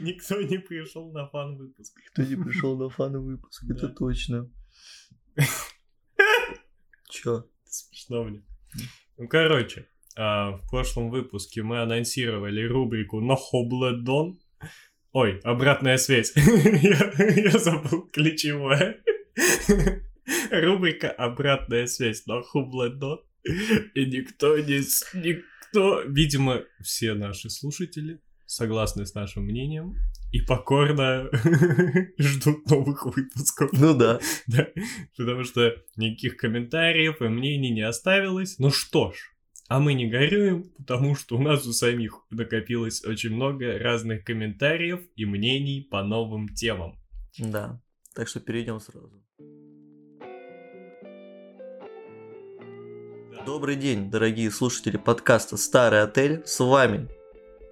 Никто не пришел на фан-выпуск. Никто не пришел на фан-выпуск, это точно. Чё? Смешно мне. Ну, короче, а, в прошлом выпуске мы анонсировали рубрику «Нохобледон». Ой, обратная связь. я, я забыл ключевое. Рубрика «Обратная связь» «Нохобледон». И никто не... Никто... Видимо, все наши слушатели согласны с нашим мнением и покорно ждут новых выпусков. Ну да. Да, потому что никаких комментариев и мнений не оставилось. Ну что ж, а мы не горюем, потому что у нас у самих накопилось очень много разных комментариев и мнений по новым темам. Да. Так что перейдем сразу. Добрый день, дорогие слушатели подкаста «Старый отель». С вами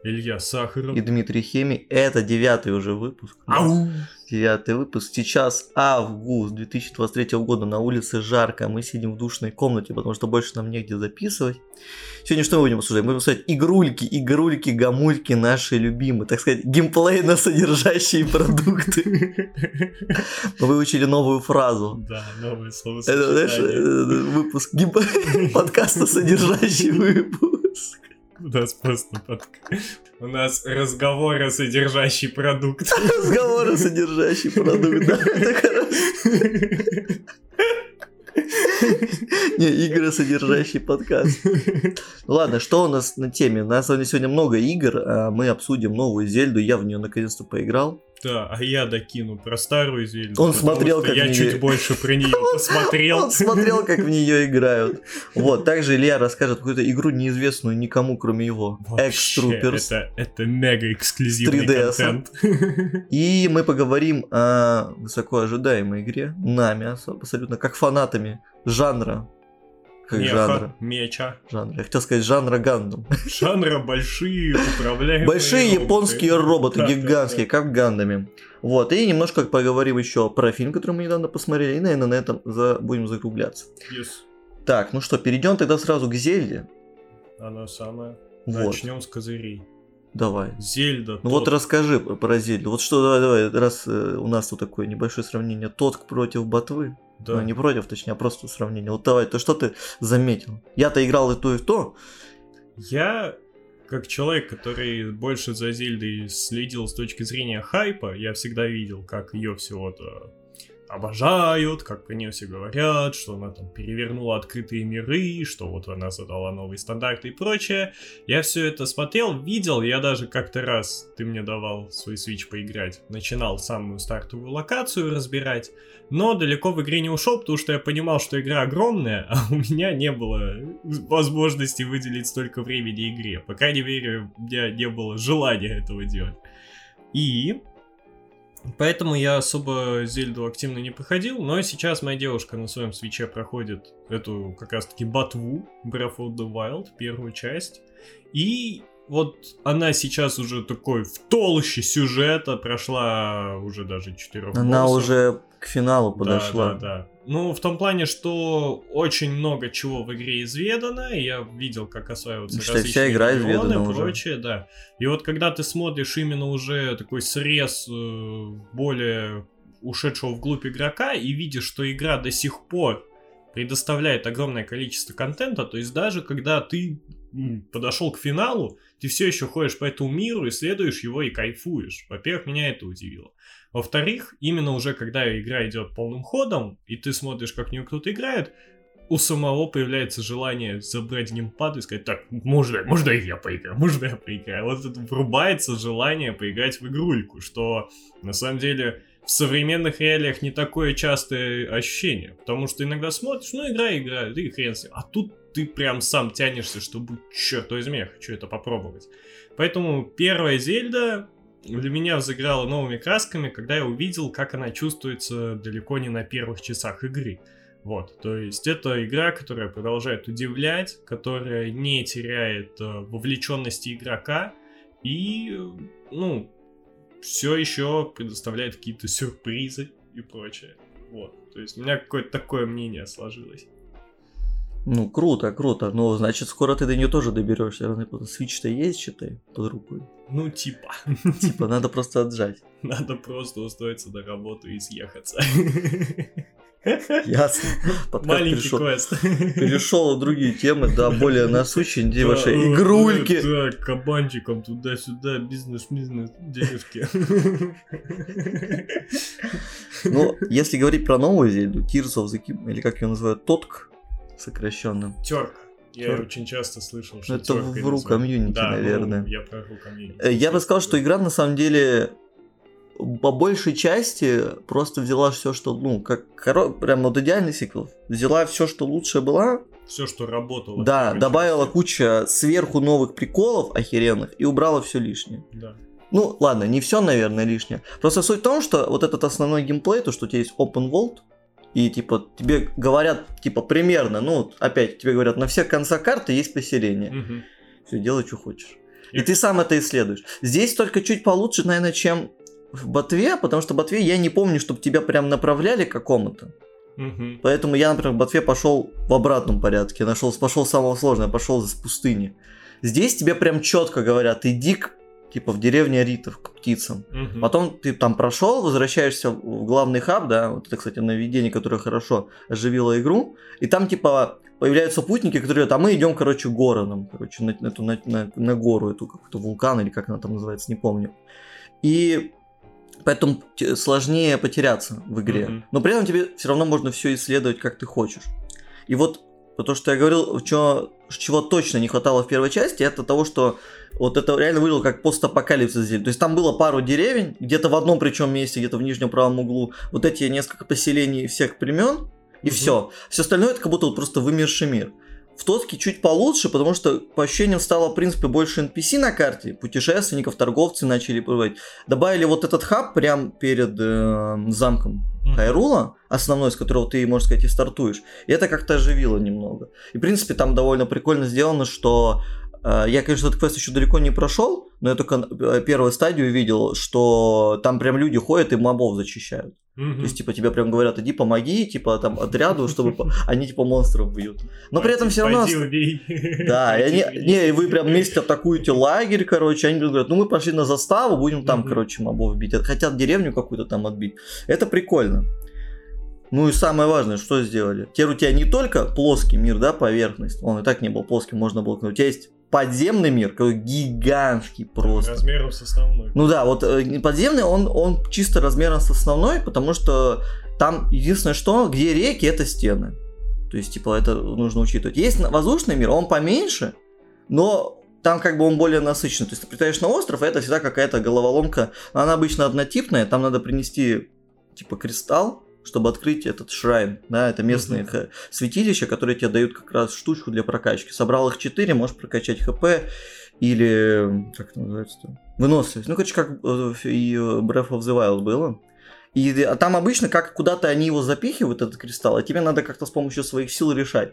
Илья Сахаров. и Дмитрий Хеми. Это девятый уже выпуск. Ау! Девятый выпуск. Сейчас август 2023 года. На улице жарко. Мы сидим в душной комнате, потому что больше нам негде записывать. Сегодня что мы будем обсуждать? Мы будем обсуждать игрульки, игрульки, гамульки наши любимые. Так сказать, геймплейно содержащие продукты. Мы выучили новую фразу. Да, новое слово Это, знаешь, э, выпуск подкаста содержащий выпуск. У нас просто подка- У нас разговоры, содержащий продукт. Разговоры, содержащий продукт. Да, это хорошо. Не, игры, содержащий подкаст. Ладно, что у нас на теме? У нас сегодня много игр. а Мы обсудим новую Зельду. Я в нее наконец-то поиграл. Да, а я докину про старую Зельду. Он смотрел, как Я в чуть больше про нее посмотрел. Он смотрел, как в нее играют. Вот, также Илья расскажет какую-то игру неизвестную никому, кроме его. X-Troopers. Это, это мега эксклюзивный 3DS. контент. И мы поговорим о высоко ожидаемой игре, нами абсолютно, как фанатами жанра. Как Меха, жанра? меча. Жанра. Я хотел сказать жанра Гандам. Жанра большие управляемые Большие роботы. японские роботы, Да, да, гигантские, да. как Гандами. Вот, и немножко поговорим еще про фильм, который мы недавно посмотрели, и, наверное, на этом за- будем закругляться. Yes. Так, ну что, перейдем тогда сразу к Зельде. Она самая. Вот, Начнем с козырей. давай. Зельда. Ну вот тот- расскажи про- Зельду. Вот что, давай, давай, раз э, у нас тут такое небольшое сравнение. Тот против ботвы. Да. Ну, не против, точнее, а просто сравнение. Вот давай, то что ты заметил? Я-то играл и то, и то. Я, как человек, который больше за Зельдой следил с точки зрения хайпа, я всегда видел, как ее всего-то обожают, как про нее все говорят, что она там перевернула открытые миры, что вот она задала новые стандарты и прочее. Я все это смотрел, видел, я даже как-то раз, ты мне давал свой свич поиграть, начинал самую стартовую локацию разбирать, но далеко в игре не ушел, потому что я понимал, что игра огромная, а у меня не было возможности выделить столько времени игре. По крайней мере, у меня не было желания этого делать. И Поэтому я особо Зельду активно не проходил, но сейчас моя девушка на своем свече проходит эту как раз-таки ботву Breath of the Wild, первую часть. И вот она сейчас уже такой в толще сюжета, прошла уже даже четырех Она боссов. уже к финалу Да, подошла. Да, да. Ну, в том плане, что очень много чего в игре изведано, и я видел, как осваиваются Считай, вся различные игра регионы изведана и уже. прочее, да. И вот когда ты смотришь именно уже такой срез э, более ушедшего вглубь игрока и видишь, что игра до сих пор предоставляет огромное количество контента, то есть даже когда ты подошел к финалу, ты все еще ходишь по этому миру, исследуешь его и кайфуешь. Во-первых, меня это удивило. Во-вторых, именно уже когда игра идет полным ходом, и ты смотришь, как в нее кто-то играет, у самого появляется желание забрать геймпад и сказать, так, можно, можно я поиграю, можно я поиграю. Вот это врубается желание поиграть в игрульку, что на самом деле в современных реалиях не такое частое ощущение, потому что иногда смотришь, ну игра играет, и хрен с ним. А тут ты прям сам тянешься, чтобы, черт возьми, я хочу это попробовать. Поэтому первая Зельда для меня взыграла новыми красками, когда я увидел, как она чувствуется далеко не на первых часах игры. Вот, то есть это игра, которая продолжает удивлять, которая не теряет э, вовлеченности игрока и, ну, все еще предоставляет какие-то сюрпризы и прочее. Вот, то есть у меня какое-то такое мнение сложилось. Ну, круто, круто. Ну, значит, скоро ты до нее тоже доберешься. Switch-то есть, считай, под рукой. Ну, типа. Типа, надо просто отжать. Надо просто устроиться на работу и съехаться. Ясно. Подкаст Маленький перешел, квест. перешел в другие темы, да, более насущные, где Да, ваши игрульки. Так, кабанчиком туда-сюда, бизнес-бизнес, денежки. Ну, если говорить про новую Зельду, Tears of the Kingdom, или как ее называют, Тотк, сокращенно. Терка. Я Тёрк. очень часто слышал, что Это в ру комьюнити, Да, ну, наверное. я про ру комьюнити. Э, Я бы сказал, что игра на самом деле по большей части просто взяла все, что, ну, как хоро... прям вот идеальный сиквел. Взяла все, что лучше была, Все, что работало. да, добавила части. куча сверху новых приколов охеренных и убрала все лишнее. Да. Ну, ладно, не все, наверное, лишнее. Просто суть в том, что вот этот основной геймплей, то, что у тебя есть open world, и типа тебе говорят, типа, примерно, ну, опять тебе говорят, на всех концах карты есть поселение. Мгм. Все, делай, что хочешь. И И- ты сам это исследуешь. Здесь только чуть получше, наверное, чем в Ботве, потому что в Ботве я не помню, чтобы тебя прям направляли к какому-то. Мгм. Поэтому я, например, в Ботве пошел в обратном порядке. Нашел, пошел самого сложного, пошел с пустыни. Здесь тебе прям четко говорят, иди к, типа в деревню Аритов, к птицам. Мгм. Потом ты там прошел, возвращаешься в главный хаб, да, вот это, кстати, наведение, которое хорошо оживило игру, и там, типа, появляются путники, которые, там мы идем, короче, городом, короче, на, эту, на, на- на гору, эту какой-то вулкан, или как она там называется, не помню. И поэтому сложнее потеряться в игре. Мгм. Но при этом тебе все равно можно все исследовать, как ты хочешь. И вот то, что я говорил, чё- чего точно не хватало в первой части, это того, что вот это реально выглядело как постапокалипсис здесь. То есть там было пару деревень, где-то в одном причем месте, где-то в нижнем правом углу, вот эти несколько поселений всех племен, и Мгм. все. Все остальное это как будто вот просто вымерший мир. В Тотке чуть получше, потому что по ощущениям стало, в принципе, больше NPC на карте, путешественников, торговцы начали появляться. Добавили вот этот хаб прямо перед э, замком Мгм. Хайрула, основной, с которого ты, можно сказать, и стартуешь. И это как-то оживило немного. И, в принципе, там довольно прикольно сделано, что я, конечно, этот квест еще далеко не прошел, но я только э, первую стадию видел, что там прям люди ходят и мобов зачищают. Мгм. То есть, типа, тебе прям говорят, иди помоги, типа, там, отряду, чтобы они, типа, монстров бьют. Но при этом все равно... Да, и они, не, и вы прям вместе атакуете лагерь, короче, они говорят, ну мы пошли на заставу, будем там, короче, мобов бить. Хотят деревню какую-то там отбить. Это прикольно. Ну и самое важное, что сделали? Теперь у тебя не только плоский мир, да, поверхность, он и так не был плоским, можно было, но у тебя есть подземный мир, какой гигантский просто. Размером с основной. Ну да, вот э, подземный, он, он чисто размером с основной, потому что там единственное что, где реки, это стены. То есть, типа, это нужно учитывать. Есть воздушный мир, он поменьше, но там как бы он более насыщенный. То есть, ты прилетаешь на остров, и это всегда какая-то головоломка. Она обычно однотипная, там надо принести, типа, кристалл, чтобы открыть этот шрайн, да, это местные Мгм. х- святилища, которые тебе дают как раз штучку для прокачки. Собрал их 4, можешь прокачать хп или, как это называется выносливость. Ну, короче, как э, и э, Breath of the Wild было. И а там обычно как куда-то они его запихивают, этот кристалл, а тебе надо как-то с помощью своих сил решать.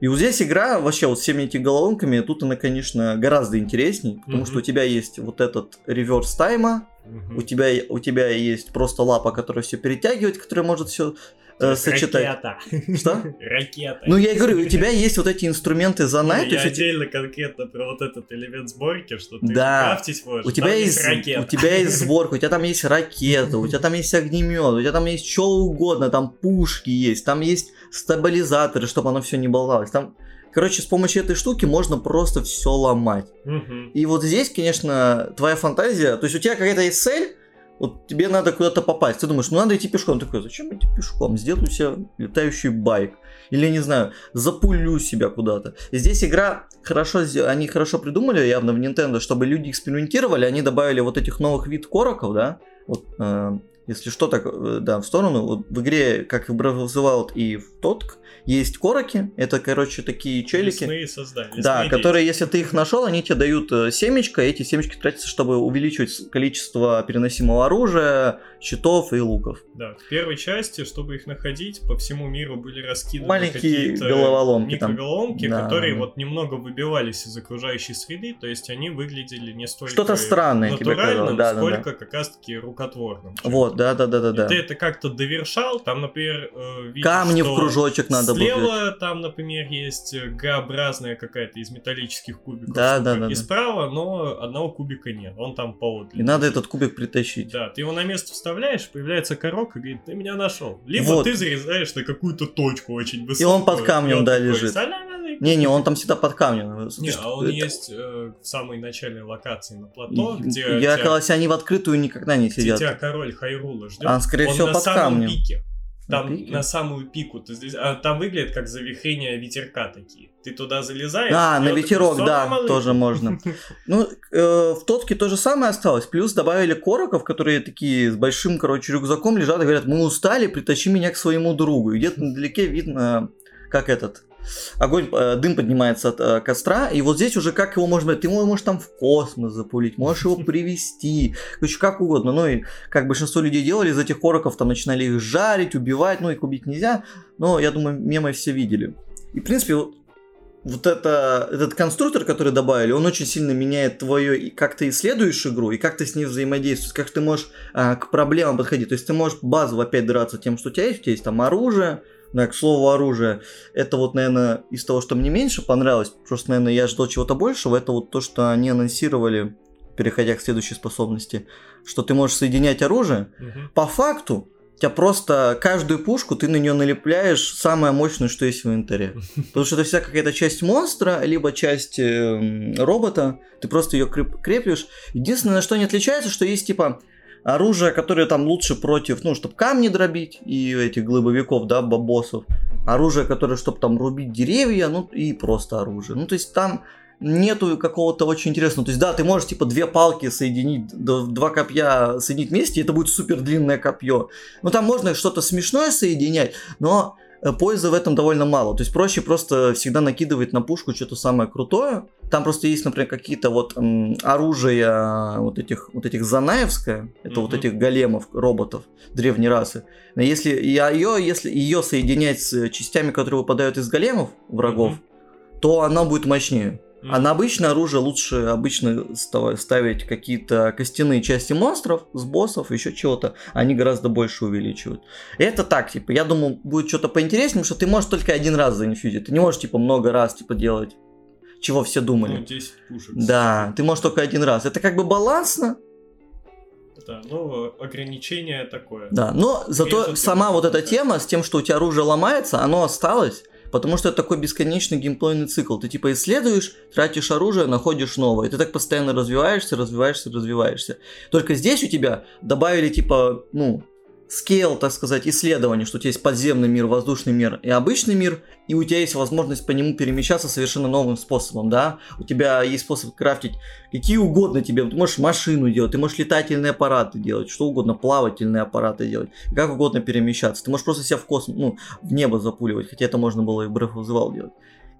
И вот здесь игра вообще вот с всеми этими головоломками, тут она, конечно, гораздо интересней, потому Мгм. что у тебя есть вот этот реверс тайма, У тебя, у тебя есть просто лапа, которая все перетягивает, которая может все есть сочетать. Ракета. Что? Ракета. Ну, я и говорю, у тебя есть вот эти инструменты за найт, Я отдельно конкретно про вот этот элемент сборки, что ты Да. крафтить можешь. У тебя, есть, ракета. у тебя есть сборка, у тебя там есть ракета, у тебя там есть огнемет, у тебя там есть что угодно, там пушки есть, там есть стабилизаторы, чтобы оно все не болталось. Там, короче, с помощью этой штуки можно просто все ломать. Мгм. И вот здесь, конечно, твоя фантазия, то есть у тебя какая-то есть цель, вот тебе надо куда-то попасть. Ты думаешь, ну надо идти пешком. Ты такой, зачем идти пешком? Сделаю себе летающий байк. Или, не знаю, запулю себя куда-то. И здесь игра хорошо, они хорошо придумали явно в Nintendo, чтобы люди экспериментировали, они добавили вот этих новых вид короков, да, вот, э, если что, так, э, да, в сторону, вот в игре, как и в Breath of the Wild и в Тотк, есть короки, это, короче, такие челики. Лесные создания. Да, лесные которые, если ты их нашел, они тебе дают э, семечко, и эти семечки тратятся, чтобы увеличивать количество переносимого оружия, щитов и луков. Да, в первой части, чтобы их находить, по всему миру были раскиданы Маленькие головоломки там. микроголовки, Да, которые да. вот немного выбивались из окружающей среды, то есть они выглядели не столько Что-то странное натуральным, да, да, сколько как раз-таки рукотворным. Вот, да, да, да, да, И да. ты это как-то довершал, там, например, э, видишь, Камни в кружочек надо было. взять. Слева там, например, есть Г-образная какая-то из металлических кубиков. Да, да, да, И да. справа, но одного кубика нет, он там поодаль. И надо этот кубик притащить. Да, ты его на место вставляешь, появляется коробка и говорит, ты меня нашел. Либо Вот. ты зарезаешь на какую-то точку очень И высокую. он под камнем, он да, такой, лежит. «Салам Не-не, он там всегда под камнем. Не, а он Это- есть э, в самой начальной локации на плато, где Я тебя, казалось, они в открытую никогда не сидят. тебя король Хайрула ждет. А, скорее он всего, под камнем. пике. На Там пике? на самую пику ты здесь, а там выглядит как завихрение ветерка такие. Ты туда залезаешь. А, на ветерок, такой, да, «Салам алейкум». тоже можно. Ну, э, в Тотке то же самое осталось. Плюс добавили короков, которые такие с большим, короче, рюкзаком лежат и говорят, мы устали, притащи меня к своему другу. И где-то недалеке видно, как этот огонь, э, дым поднимается от э, костра, и вот здесь уже как его можно, ты его можешь там в космос запулить, можешь его привести, короче, как угодно. Ну и как большинство людей делали, из этих короков там начинали их жарить, убивать, ну их убить нельзя, но я думаю, мемы все видели. И, в принципе, вот вот это, этот конструктор, который добавили, он очень сильно меняет твое, как ты исследуешь игру, и как ты с ней взаимодействуешь, как ты можешь а, к проблемам подходить. То есть ты можешь базово опять драться тем, что у тебя есть, у тебя есть там оружие, да, к слову, оружие. Это вот, наверное, из того, что мне меньше понравилось, просто, наверное, я ждал чего-то большего, это вот то, что они анонсировали, переходя к следующей способности, что ты можешь соединять оружие. Мгм. По факту, у тебя просто каждую пушку ты на нее налепляешь самое мощное, что есть в инвентаре. Потому что это вся какая-то часть монстра, либо часть эм, робота. Ты просто ее крепишь. Единственное, на что не отличается, что есть типа оружие, которое там лучше против, ну, чтобы камни дробить и этих глыбовиков, да, бабосов. Оружие, которое, чтобы там рубить деревья, ну, и просто оружие. Ну, то есть там нету какого-то очень интересного. То есть, да, ты можешь, типа, две палки соединить, два копья соединить вместе, и это будет супер длинное копье. Ну, там можно что-то смешное соединять, но пользы в этом довольно мало. То есть проще просто всегда накидывать на пушку что-то самое крутое. Там просто есть, например, какие-то вот м, оружия вот этих, вот этих Занаевское, это вот Мгм. этих големов, роботов древней расы. Если ее, если ее соединять с частями, которые выпадают из големов, врагов, Мгм. то она будет мощнее. Мгм. А на обычное оружие лучше обычно ста- ставить какие-то костяные части монстров, с боссов, еще чего-то. Они гораздо больше увеличивают. И это так, типа, я думаю, будет что-то поинтереснее, потому что ты можешь только один раз заинфьюзить. Ты не можешь, типа, много раз, типа, делать, чего все думали. Ну, 10 пушек. Да, ты можешь только один раз. Это как бы балансно, Да, ну, ограничение такое. да. Но зато сама вот эта тема с тем, что у тебя оружие ломается, оно осталось. Потому что это такой бесконечный геймплейный цикл. Ты типа исследуешь, тратишь оружие, находишь новое. И ты так постоянно развиваешься, развиваешься, развиваешься. Только здесь у тебя добавили типа, ну, скейл, так сказать, исследований, что у тебя есть подземный мир, воздушный мир и обычный мир, и у тебя есть возможность по нему перемещаться совершенно новым способом, да? У тебя есть способ крафтить какие угодно тебе. Ты можешь машину делать, ты можешь летательные аппараты делать, что угодно, плавательные аппараты делать, как угодно перемещаться. Ты можешь просто себя в космос, ну, в небо запуливать, хотя это можно было и в Breath of the Wild делать.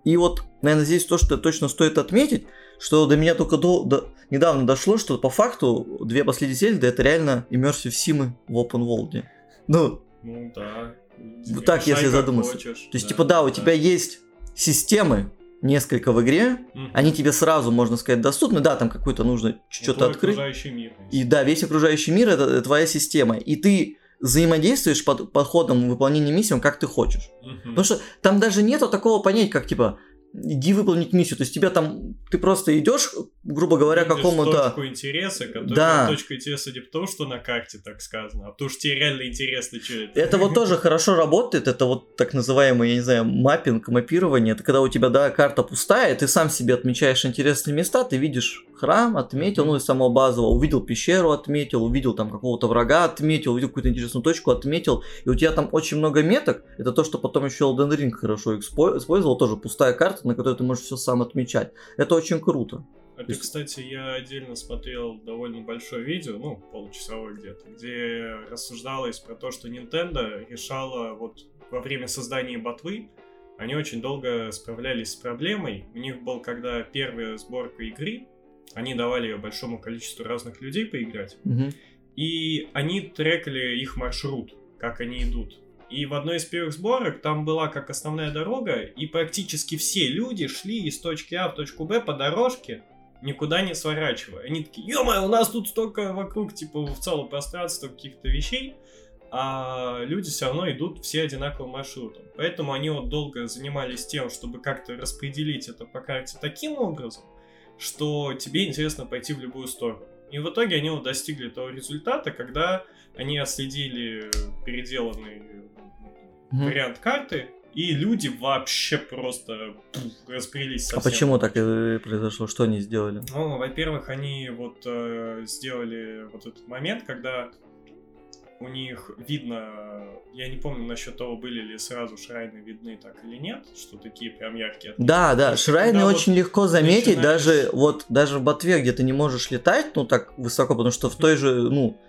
И вот, наверное, здесь то, что точно стоит отметить, что до меня только до, до- недавно дошло, что по факту две последние Зельды это реально immersive симы в open world. Ну, Ну, да. Вот так, если задуматься. хочешь. то есть, Да, типа, да, у да. тебя есть системы, несколько в игре, Мгм. они тебе сразу, можно сказать, доступны, да, там какой-то нужно Ну, что-то открыть. окружающий мир. И да, весь окружающий мир это твоя система. И ты взаимодействуешь под, под ходом выполнения миссии, как ты хочешь. Мгм. Потому что там даже нету такого понятия, как типа иди выполнить миссию. То есть тебя там, ты просто идешь, грубо говоря, к какому-то... точку интереса, которая Да. точка интереса не потому, что на карте так сказано, а потому что тебе реально интересно, что это. Это вот тоже хорошо работает, это вот так называемый, я не знаю, маппинг, маппирование. Это когда у тебя, да, карта пустая, ты сам себе отмечаешь интересные места, ты видишь храм, отметил, ну, из самого базового, увидел пещеру, отметил, увидел там какого-то врага, отметил, увидел какую-то интересную точку, отметил, и у тебя там очень много меток, это то, что потом еще Elden Ring хорошо использовал, тоже пустая карта, на которой ты можешь все сам отмечать. Это очень круто. Это, есть- кстати, я отдельно смотрел довольно большое видео, ну, получасовое где-то, где рассуждалось про то, что Nintendo решала вот во время создания ботвы, они очень долго справлялись с проблемой. У них был, когда первая сборка игры, они давали ее большому количеству разных людей поиграть, Мгм. и они трекали их маршрут, как они идут. И в одной из первых сборок там была как основная дорога, и практически все люди шли из точки А в точку Б по дорожке, никуда не сворачивая. Они такие, ё у нас тут столько вокруг, типа, в целом пространства каких-то вещей, а люди все равно идут все одинаковым маршрутом. Поэтому они вот долго занимались тем, чтобы как-то распределить это по карте таким образом, что тебе интересно пойти в любую сторону. И в итоге они вот достигли того результата, когда они отследили переделанный mm-hmm. вариант карты, и люди вообще просто пух, распрелись совсем. А почему так и произошло? Что они сделали? Ну, во-первых, они вот э, сделали вот этот момент, когда у них видно, я не помню насчет того, были ли сразу шрайны видны так или нет, что такие прям яркие. Да, да, шрайны очень вот легко заметить, начинаешь... даже вот даже в ботве, где ты не можешь летать, ну так высоко, потому что в той же, ну, э,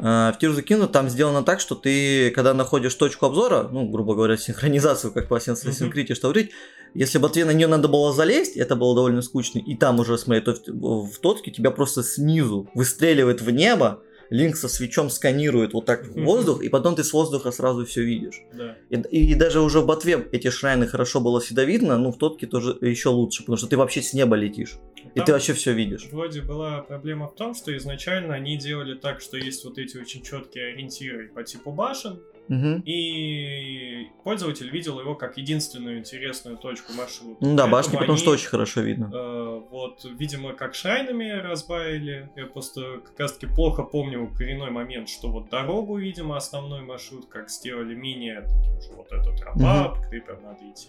в Tears of Kingdom там сделано так, что ты, когда находишь точку обзора, ну, грубо говоря, синхронизацию, как по Assassin's Creed, что говорить, если ботве на нее надо было залезть, это было довольно скучно, и там уже, смотри, то в, в тотке тебя просто снизу выстреливает в небо, Линк со свечом сканирует вот так воздух, и потом ты с воздуха сразу все видишь. Да. И, и даже уже в ботве эти шрайны хорошо было всегда видно, ну в тотке тоже еще лучше, потому что ты вообще с неба летишь. Там и ты вообще все видишь. Вроде была проблема в том, что изначально они делали так, что есть вот эти очень четкие ориентиры по типу башен, Угу. И пользователь видел его как единственную интересную точку маршрута. Ну да, башни потому что очень хорошо видно. Э, вот, видимо, как шрайнами разбавили. Я просто как раз таки плохо помню коренной момент, что вот дорогу, видимо, основной маршрут, как сделали менее вот эта тропа, угу. прям надо идти.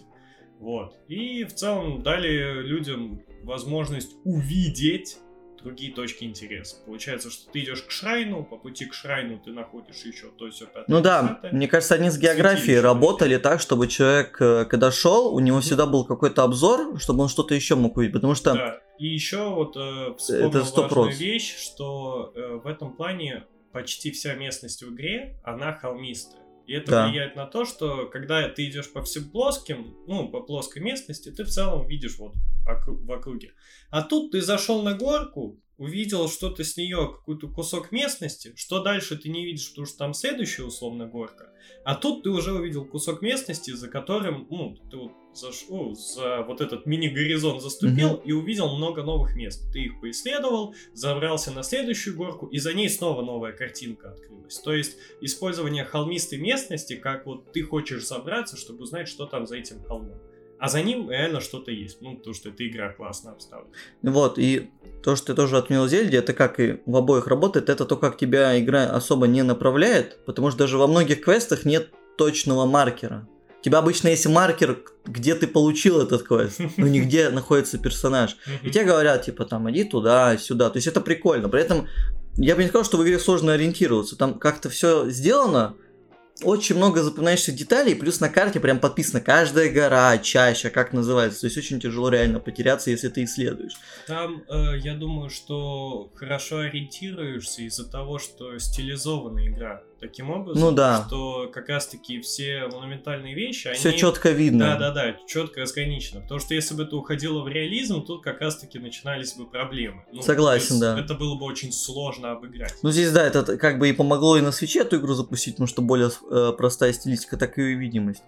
Вот. И в целом дали людям возможность увидеть другие точки интереса. Получается, что ты идешь к шрайну, по пути к шрайну ты находишь еще то все пятое. Ну да, мне кажется, они с географией работали так, чтобы человек, э, когда шел, у него всегда был какой-то обзор, чтобы он что-то еще мог увидеть, потому что... Да, и еще вот э, вспомнил Это важную вещь, что э, в этом плане почти вся местность в игре, она холмистая. И это да. влияет на то, что когда ты идешь по всем плоским, ну, по плоской местности, ты в целом видишь вот в округе. А тут ты зашел на горку, увидел что-то с нее, какой-то кусок местности, что дальше ты не видишь, потому что там следующая условно горка. А тут ты уже увидел кусок местности, за которым, ну, ты вот зашел, за вот этот мини-горизонт заступил mm-hmm. и увидел много новых мест. Ты их поисследовал, забрался на следующую горку, и за ней снова новая картинка открылась. То есть использование холмистой местности, как вот ты хочешь забраться, чтобы узнать, что там за этим холмом. А за ним реально что-то есть. Ну, потому что эта игра классно обставлена. Вот, и то, что ты тоже отменил Зельде, это как и в обоих работает, это то, как тебя игра особо не направляет, потому что даже во многих квестах нет точного маркера. У тебя обычно есть маркер, где ты получил этот квест, но нигде находится персонаж. И тебе говорят, типа, там, иди туда, сюда. То есть это прикольно. При этом я бы не сказал, что в игре сложно ориентироваться. Там как-то все сделано, очень много запоминаешься деталей, плюс на карте прям подписано каждая гора, чаще, как называется. То есть очень тяжело реально потеряться, если ты исследуешь. Там, э, я думаю, что хорошо ориентируешься из-за того, что стилизованная игра таким образом, ну, да. что как раз-таки все монументальные вещи, все они... четко видно. Да, да, да, четко разграничено. Потому что если бы это уходило в реализм, тут как раз-таки начинались бы проблемы. Ну, Согласен, да. Это было бы очень сложно обыграть. Ну здесь, да, это как бы и помогло и на свече эту игру запустить, потому что более э, простая стилистика, так и видимость.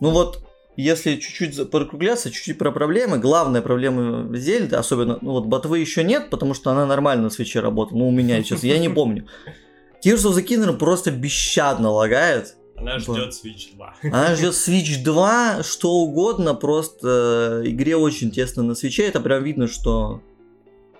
Ну вот, если чуть-чуть прокругляться, чуть-чуть про проблемы, главная проблема Зельды, особенно, ну вот ботвы еще нет, потому что она нормально на свече работала, ну у меня сейчас, я не помню. Tears of the Kingdom просто бессчадно лагает. Она ждет Switch 2. Она ждет Switch 2, что угодно, просто э, игре очень тесно на свече. Это прям видно, что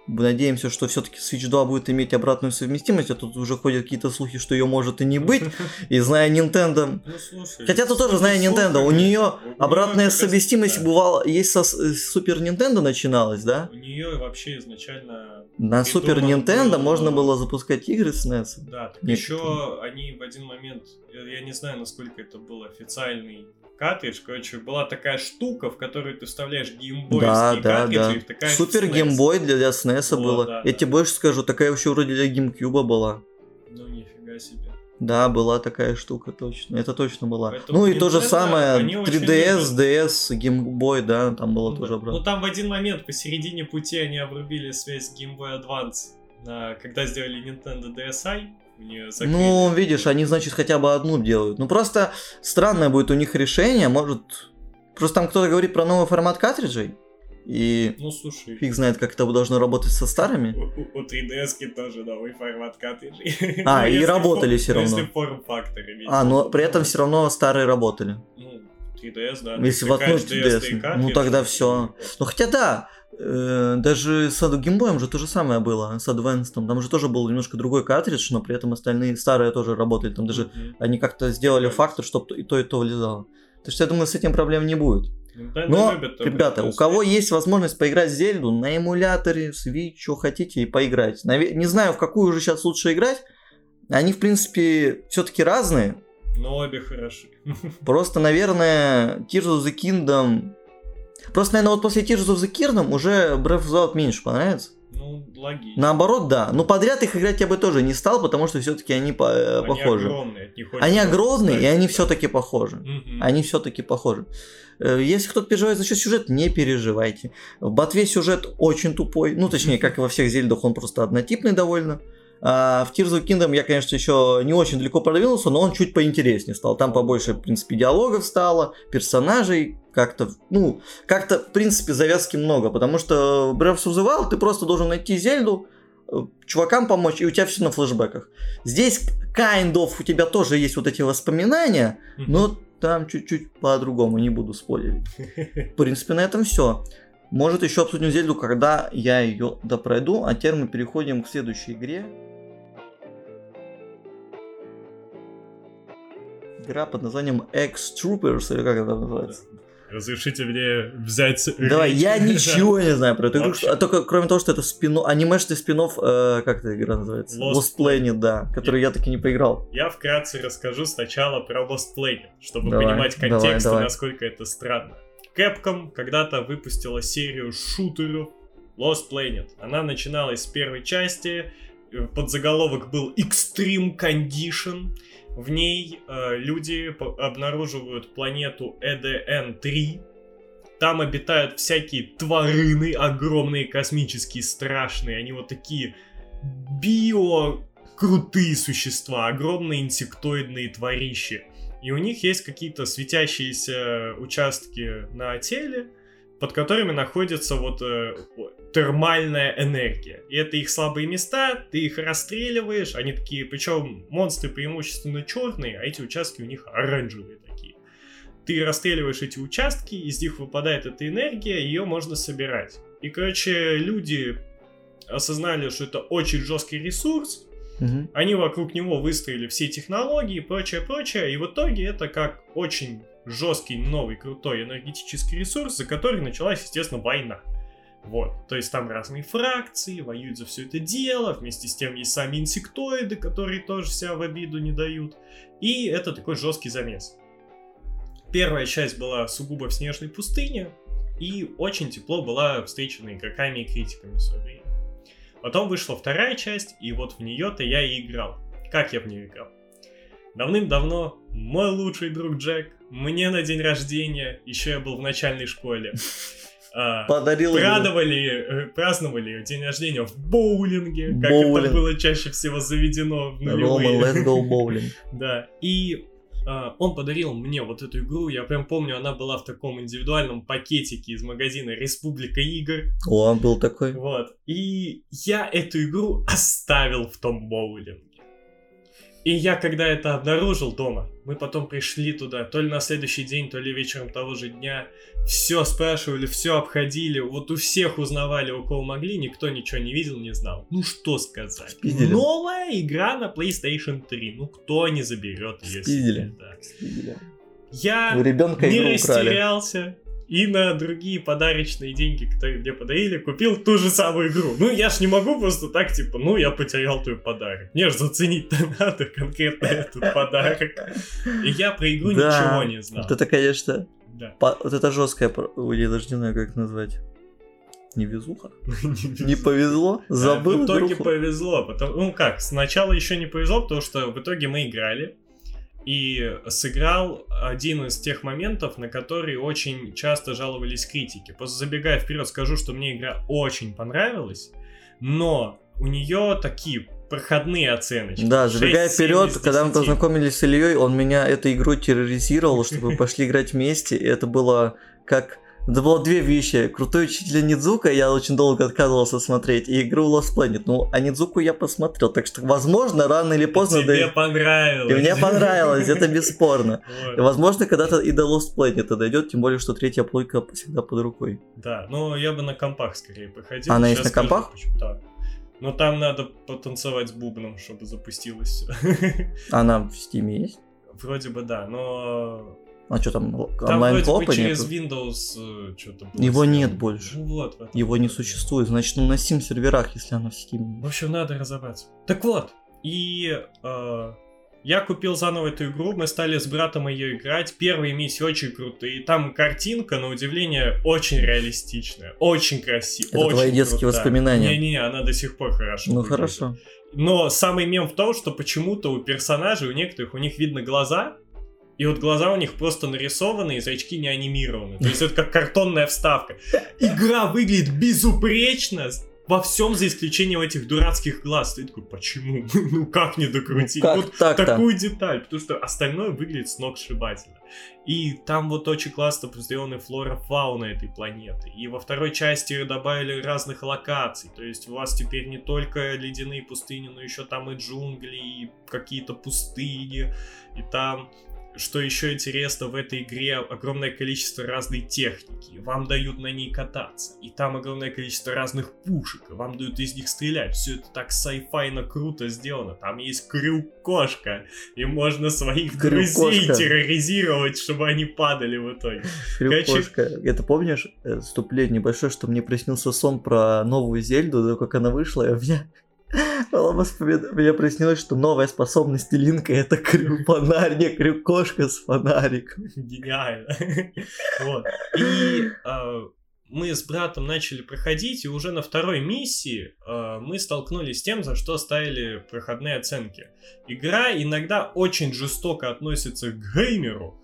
Надеемся, что все-таки Switch 2 будет иметь обратную совместимость, а тут уже ходят какие-то слухи, что ее может и не быть. И зная Nintendo... Ну, слушай, Хотя тут тоже зная Nintendo, у нее обратная совместимость бывала, есть со Super Nintendo начиналась, да? У нее вообще изначально... На Super Nintendo можно было запускать игры с NES. Да, еще они в один момент, я не знаю, насколько это был официальный картридж, короче, была такая штука, в которую ты вставляешь геймбой да, да, да. такая Супер геймбой для, для SNES вот, было. Да, Я да. тебе больше скажу, такая вообще вроде для GameCube была. Ну нифига себе. Да, была такая штука, точно. Это точно была. Поэтому ну и то же самое, 3DS, DS, Game Boy, да, там было ну, тоже обратно. Ну там в один момент посередине пути они обрубили связь с Game Boy Advance. на, когда сделали Nintendo DSi. Ну, видишь, они, значит, хотя бы одну делают. Ну, просто странное будет у них решение, может... Просто там кто-то говорит про новый формат картриджей, и Ну, слушай, фиг знает, как это должно работать со старыми. у, у 3DS тоже новый формат картриджей. А, Ну, и работали ну, равно. Если иметь. А, но при этом все равно старые работали. Ну, 3DS, да. Если воткнуть втыкаешь 3DS, и ну, тогда всё. Ну хотя да, э, даже с геймбоем же то же самое было, с Advance, там же тоже был немножко другой картридж, но при этом остальные старые тоже работали, там даже Мгм. они как-то сделали фактор, чтобы и то, и то влезало. Так что я думаю, с этим проблем не будет. Nintendo Но, любит ребята, у кого есть возможность поиграть в Зельду на эмуляторе, Switch, что хотите, и поиграть. Не знаю, в какую уже сейчас лучше играть. Они, в принципе, все-таки разные. Но обе хороши. Просто, наверное, Tears of the Kingdom... Просто, наверное, вот после Tears of the Kingdom уже Breath of the Wild меньше понравится. Ну, логично. Наоборот, да. Но подряд их играть я бы тоже не стал, потому что все-таки они по- э, Они похожи. огромные, Они огромные, и устать. они все-таки похожи. Мгм. Они все-таки похожи. Э, Если кто-то переживает за счет сюжета, не переживайте. В Ботве сюжет очень тупой. Ну, точнее, как и во всех зельдах, он просто однотипный довольно. А в Tears of Kingdom я, конечно, еще не очень далеко продвинулся, но он чуть поинтереснее стал. Там побольше, в принципе, диалогов стало, персонажей как-то, ну, как-то, в принципе, завязки много, потому что Breath of the Wild ты просто должен найти Зельду, э, чувакам помочь, и у тебя все на флешбеках. Здесь, kind of, у тебя тоже есть вот эти воспоминания, но там чуть-чуть по-другому, не буду спойлерить. В принципе, на этом все. Может, еще обсудим Зельду, когда я ее допройду, а теперь мы переходим к следующей игре. Игра под названием X-Troopers, или как это называется? Разрешите мне взять... Давай, я ничего не знаю про эту игру, а только кроме того, что это спин анимешный спин э, как эта игра называется? Lost Lost Planet, да, который я таки не поиграл. Я вкратце расскажу сначала про Lost Planet, чтобы Давай, понимать давай, контекст и давай. насколько это странно. Capcom когда-то выпустила серию шутеров Lost Planet. Она начиналась с первой части, подзаголовок был Extreme Condition. В ней э, люди обнаруживают планету EDN-3. Там обитают всякие тварины, огромные, космические, страшные. Они вот такие био крутые существа, огромные инсектоидные тварищи. И у них есть какие-то светящиеся участки на теле, под которыми находится вот э, термальная энергия. И это их слабые места, ты их расстреливаешь, они такие, причем монстры преимущественно черные, а эти участки у них оранжевые такие. Ты расстреливаешь эти участки, из них выпадает эта энергия, ее можно собирать. И, короче, люди осознали, что это очень жесткий ресурс, Мгм. они вокруг него выстроили все технологии и прочее, прочее, и в итоге это как очень жесткий, новый, крутой энергетический ресурс, за который началась, естественно, война. Вот, то есть там разные фракции воюют за все это дело, вместе с тем есть сами инсектоиды, которые тоже себя в обиду не дают, и это такой жесткий замес. Первая часть была сугубо в снежной пустыне, и очень тепло была встречена игроками и критиками время. Потом вышла вторая часть, и вот в нее-то я и играл. Как я в нее играл? Давным-давно мой лучший друг Джек мне на день рождения, еще я был в начальной школе, Подарил игру. Праздновали, э, праздновали день рождения в боулинге, как Боулинг. это было чаще всего заведено в Рома, нулевые. let's go bowling. Да, и а, он подарил мне вот эту игру, я прям помню, она была в таком индивидуальном пакетике из магазина Республика игр, О, он был такой. вот, и я эту игру оставил в том боулинге. И я когда это обнаружил дома, мы потом пришли туда, то ли на следующий день, то ли вечером того же дня, все спрашивали, все обходили, вот у всех узнавали, у кого могли, никто ничего не видел, не знал. Ну что сказать? Спиздили. Новая игра на PlayStation 3, ну кто не заберет себе, да. Я У ребенка не игру украли. И на другие подарочные деньги, которые мне подарили, купил ту же самую игру. Ну, я ж не могу просто так, типа, ну, я потерял твой подарок. Мне же заценить-то надо конкретно этот подарок. И я про игру Да, ничего не знал. Вот это, конечно, Да. по- вот это жесткая, я даже не знаю, как назвать. Невезуха? Не повезло? А, Забыл В итоге повезло. Потому, ну как, сначала еще не повезло, потому что в итоге мы играли. И сыграл один из тех моментов, на которые очень часто жаловались критики. Просто забегая вперед, скажу, что мне игра очень понравилась. Но у нее такие проходные оценочки. Да, забегая 6-7 вперед, когда мы 10. познакомились с Ильей, он меня этой игрой терроризировал, чтобы пошли играть вместе. И это было как... Это было две вещи. Крутой учитель Нидзука я очень долго отказывался смотреть, и игру Lost Planet. Ну, а Нидзуку я посмотрел, так что, возможно, рано или поздно... Тебе да- понравилось. И мне понравилось, это бесспорно. И, возможно, когда-то и до Lost Planet дойдет, тем более, что третья плойка всегда под рукой. Да, но я бы на компах скорее походил. Она есть на компах? почему. Да. Но там надо потанцевать с бубном, чтобы запустилось все. Она в Стиме есть? Вроде бы да, но А что там, онлайн бы копа через нет? Windows что-то было. Его сделано. нет больше. Ну вот. Его не существует, значит, ну на Steam серверах, если она в Steam. В общем, надо разобраться. Так вот, и э, я купил заново эту игру, мы стали с братом ее играть. Первые миссии очень крутые. Там картинка, на удивление, очень реалистичная, очень красивая. Это твои детские воспоминания. Не-не, она до сих пор хорошо. Ну выглядит. хорошо. Но самый мем в том, что почему-то у персонажей, у некоторых, у них видно глаза, и вот глаза у них просто нарисованы, и зрачки не анимированы. То есть это как картонная вставка. Игра выглядит безупречно во всем, за исключением этих дурацких глаз. Ты такой, почему? Ну как не докрутить? Как Вот так-то? такую деталь, потому что остальное выглядит сногсшибательно. И там вот очень классно сделаны флора, фауна этой планеты. И во второй части добавили разных локаций. То есть у вас теперь не только ледяные пустыни, но еще там и джунгли, и какие-то пустыни. И там, что еще интересно, в этой игре огромное количество разной техники. Вам дают на ней кататься. И там огромное количество разных пушек. и Вам дают из них стрелять. Все это так сайфайно круто сделано. Там есть крюк-кошка. И можно своих друзей Крюк-кошка. терроризировать, чтобы они падали в итоге. Короче- Крюкошка. Это помнишь, э, вступление небольшое, что мне приснился сон про новую Зельду, как она вышла, и у меня воспомина- мне приснилось, что новая способность Линка это крюк фонарь, не крюкошка с фонариком. Гениально. Вот. И а, мы с братом начали проходить, и уже на второй миссии а, мы столкнулись с тем, за что ставили проходные оценки. Игра иногда очень жестоко относится к геймеру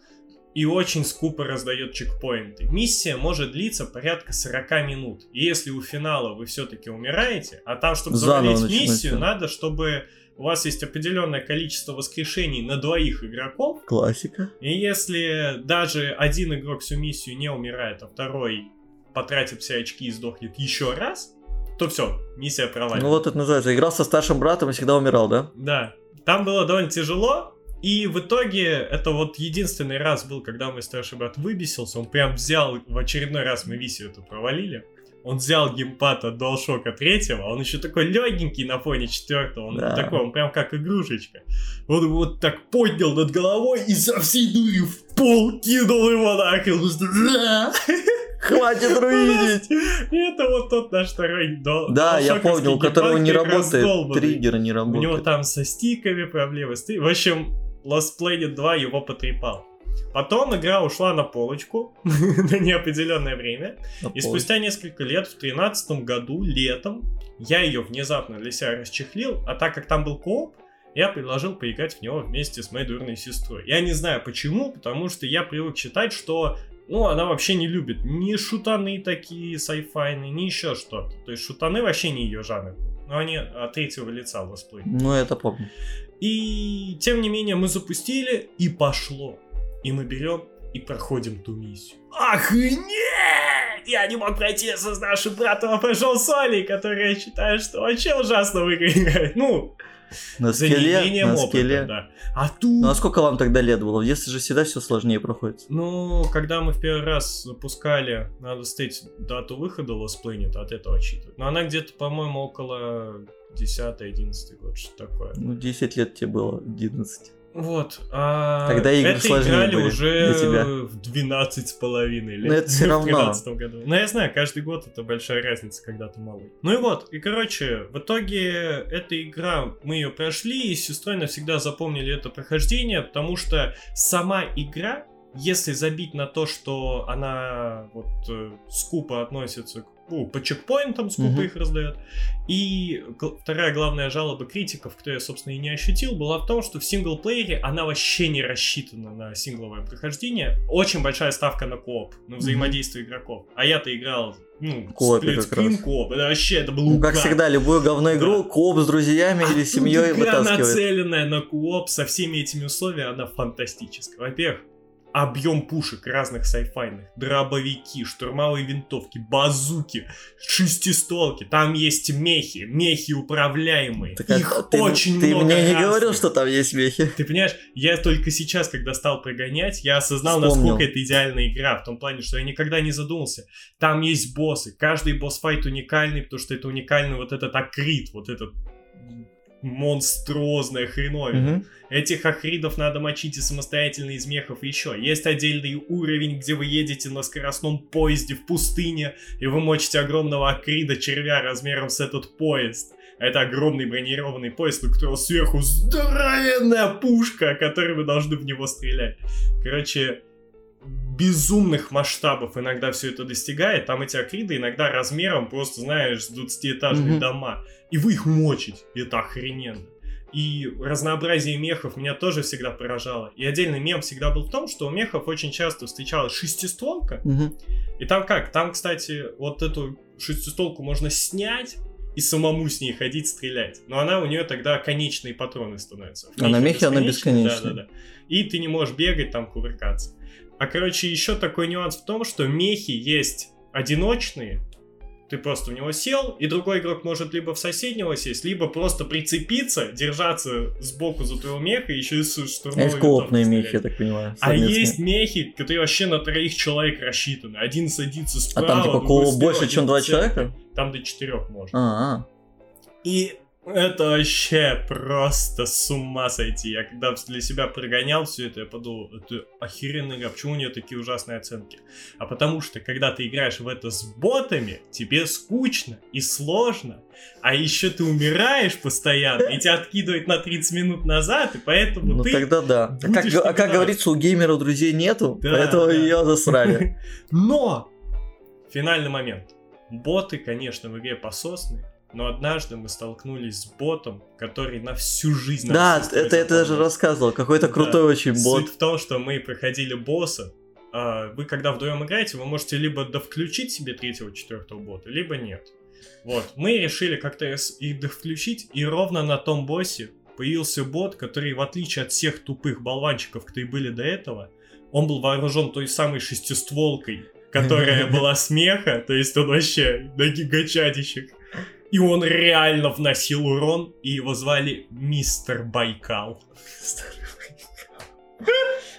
и очень скупо раздает чекпоинты. Миссия может длиться порядка 40 минут. И если у финала вы все-таки умираете, а там, чтобы Заново завалить миссию, надо, чтобы у вас есть определенное количество воскрешений на двоих игроков, Классика. и если даже один игрок всю миссию не умирает, а второй потратит все очки и сдохнет еще раз, то все, миссия провалена. Ну вот это называется. Играл со старшим братом и всегда умирал, да? Да, там было довольно тяжело, и в итоге это вот единственный раз был, когда мой старший брат выбесился, он прям взял, в очередной раз мы миссию эту провалили, он взял геймпад от DualShock 3, он еще такой легенький на фоне четвертого, он Да. такой, он прям как игрушечка. Он вот так поднял над головой и со всей дури в пол кинул его нахрен. Хватит руинить! Это вот тот наш второй дол- Да, я помню, у которого не работает, триггер не У него работает. там со стиками проблемы. В общем, Lost Planet 2 его потрепал. Потом игра ушла на полочку на неопределенное время. На И пол. спустя несколько лет, в 2013 году, летом, я ее внезапно для себя расчехлил, а так как там был кооп, я предложил поиграть в него вместе с моей дурной сестрой. Я не знаю почему, потому что я привык считать, что ну, она вообще не любит ни шутаны такие сайфайные, ни еще что-то. То есть шутаны вообще не ее жанр. Но они от третьего лица летсплей. Ну, это помню. И тем не менее мы запустили, и пошло. И мы берем и проходим ту миссию. Охренеть! Я не мог пройти со с нашим братом, а пошел с Олей, который я считаю, что вообще ужасно в игры играет. Ну, На скеле, на опыта, скеле. да. А тут... Ну а сколько вам тогда лет было? В детстве же всегда все сложнее проходит. Ну, когда мы в первый раз запускали, надо ставить дату выхода Lost Planet, от этого отчитывать. Но она где-то, по-моему, около 10-11 год, что такое. Ну, 10 лет тебе было, 11. Вот. А Тогда игры это сложнее играли были уже для тебя. в 12 с половиной лет. Но это всё в равно. 13 году. Но я знаю, каждый год это большая разница, когда ты малый. Ну и вот, и короче, в итоге эта игра, мы ее прошли, и с сестрой навсегда запомнили это прохождение, потому что сама игра, если забить на то, что она вот э, скупо относится к ну, по чекпоинтам, Мгм. их раздает. И вторая главная жалоба критиков, кто я, собственно, и не ощутил, была в том, что в синглплеере она вообще не рассчитана на сингловое прохождение. Очень большая ставка на кооп, на взаимодействие игроков. А я-то играл, ну, коопе как раз. кооп. Это вообще, это было Ну, как всегда, любую говную игру, Да. кооп с друзьями А или семьей игра, вытаскивает. нацеленная на кооп со всеми этими условиями, она фантастическая. Во-первых, объем пушек разных сайфайных, дробовики, штурмовые винтовки, базуки, шестистолки, там есть мехи, мехи управляемые. Так, а Их ты, очень ты много мне не разных. говорил, что там есть мехи? Ты понимаешь, я только сейчас, когда стал прогонять, я осознал, Вспомнил. насколько это идеальная игра, в том плане, что я никогда не задумался. Там есть боссы, каждый босс-файт уникальный, потому что это уникальный вот этот акрит, вот этот монструозная хреновина. Мгм. Этих акридов надо мочить и самостоятельно из мехов еще. Есть отдельный уровень, где вы едете на скоростном поезде в пустыне, и вы мочите огромного акрида червя размером с этот поезд. Это огромный бронированный поезд, у которого сверху здоровенная пушка, которой вы должны в него стрелять. Короче, безумных масштабов иногда все это достигает. Там эти акриды иногда размером просто, знаешь, с 20-этажные Мгм. дома. И вы их мочите. И это охрененно. И разнообразие мехов меня тоже всегда поражало. И отдельный мем всегда был в том, что у мехов очень часто встречалась шестистволка. Мгм. И там как? Там, кстати, вот эту шестистволку можно снять и самому с ней ходить стрелять. Но она у нее тогда конечные патроны становятся. А на мехе она бесконечная. Да-да-да. И ты не можешь бегать там, кувыркаться. А короче, еще такой нюанс в том, что мехи есть одиночные. Ты просто в него сел, и другой игрок может либо в соседнего сесть, либо просто прицепиться, держаться сбоку за твоего меха, и еще и с А штурмовой есть коопные мехи, я так понимаю. А совместные. есть мехи, которые вообще на троих человек рассчитаны. Один садится А справа, там типа другой слева, больше, чем два человека? Там до четырех можно. А, И это вообще просто с ума сойти. Я когда для себя прогонял все это, я подумал, это охеренная игра, почему у нее такие ужасные оценки? А потому что, когда ты играешь в это с ботами, тебе скучно и сложно, а еще ты умираешь постоянно, и тебя откидывает на 30 минут назад, и поэтому ну ты... тогда да. А как, а как говорится, у геймеров друзей нету, Да, поэтому да. ее засрали. Но! Финальный момент. Боты, конечно, в игре пососные, но однажды мы столкнулись с ботом, который на всю жизнь... Да, это это даже рассказывал. Какой-то Да. крутой очень бот. Суть в том, что мы проходили босса. а, Вы когда вдвоем играете, вы можете либо довключить себе третьего, четвертого бота, либо нет. Вот. Мы решили как-то их довключить, и ровно на том боссе появился бот, который, в отличие от всех тупых болванчиков, которые были до этого, он был вооружен той самой шестистволкой, которая была с меха, то есть он вообще на гигачадищах. И он реально вносил урон, и его звали Мистер Байкал.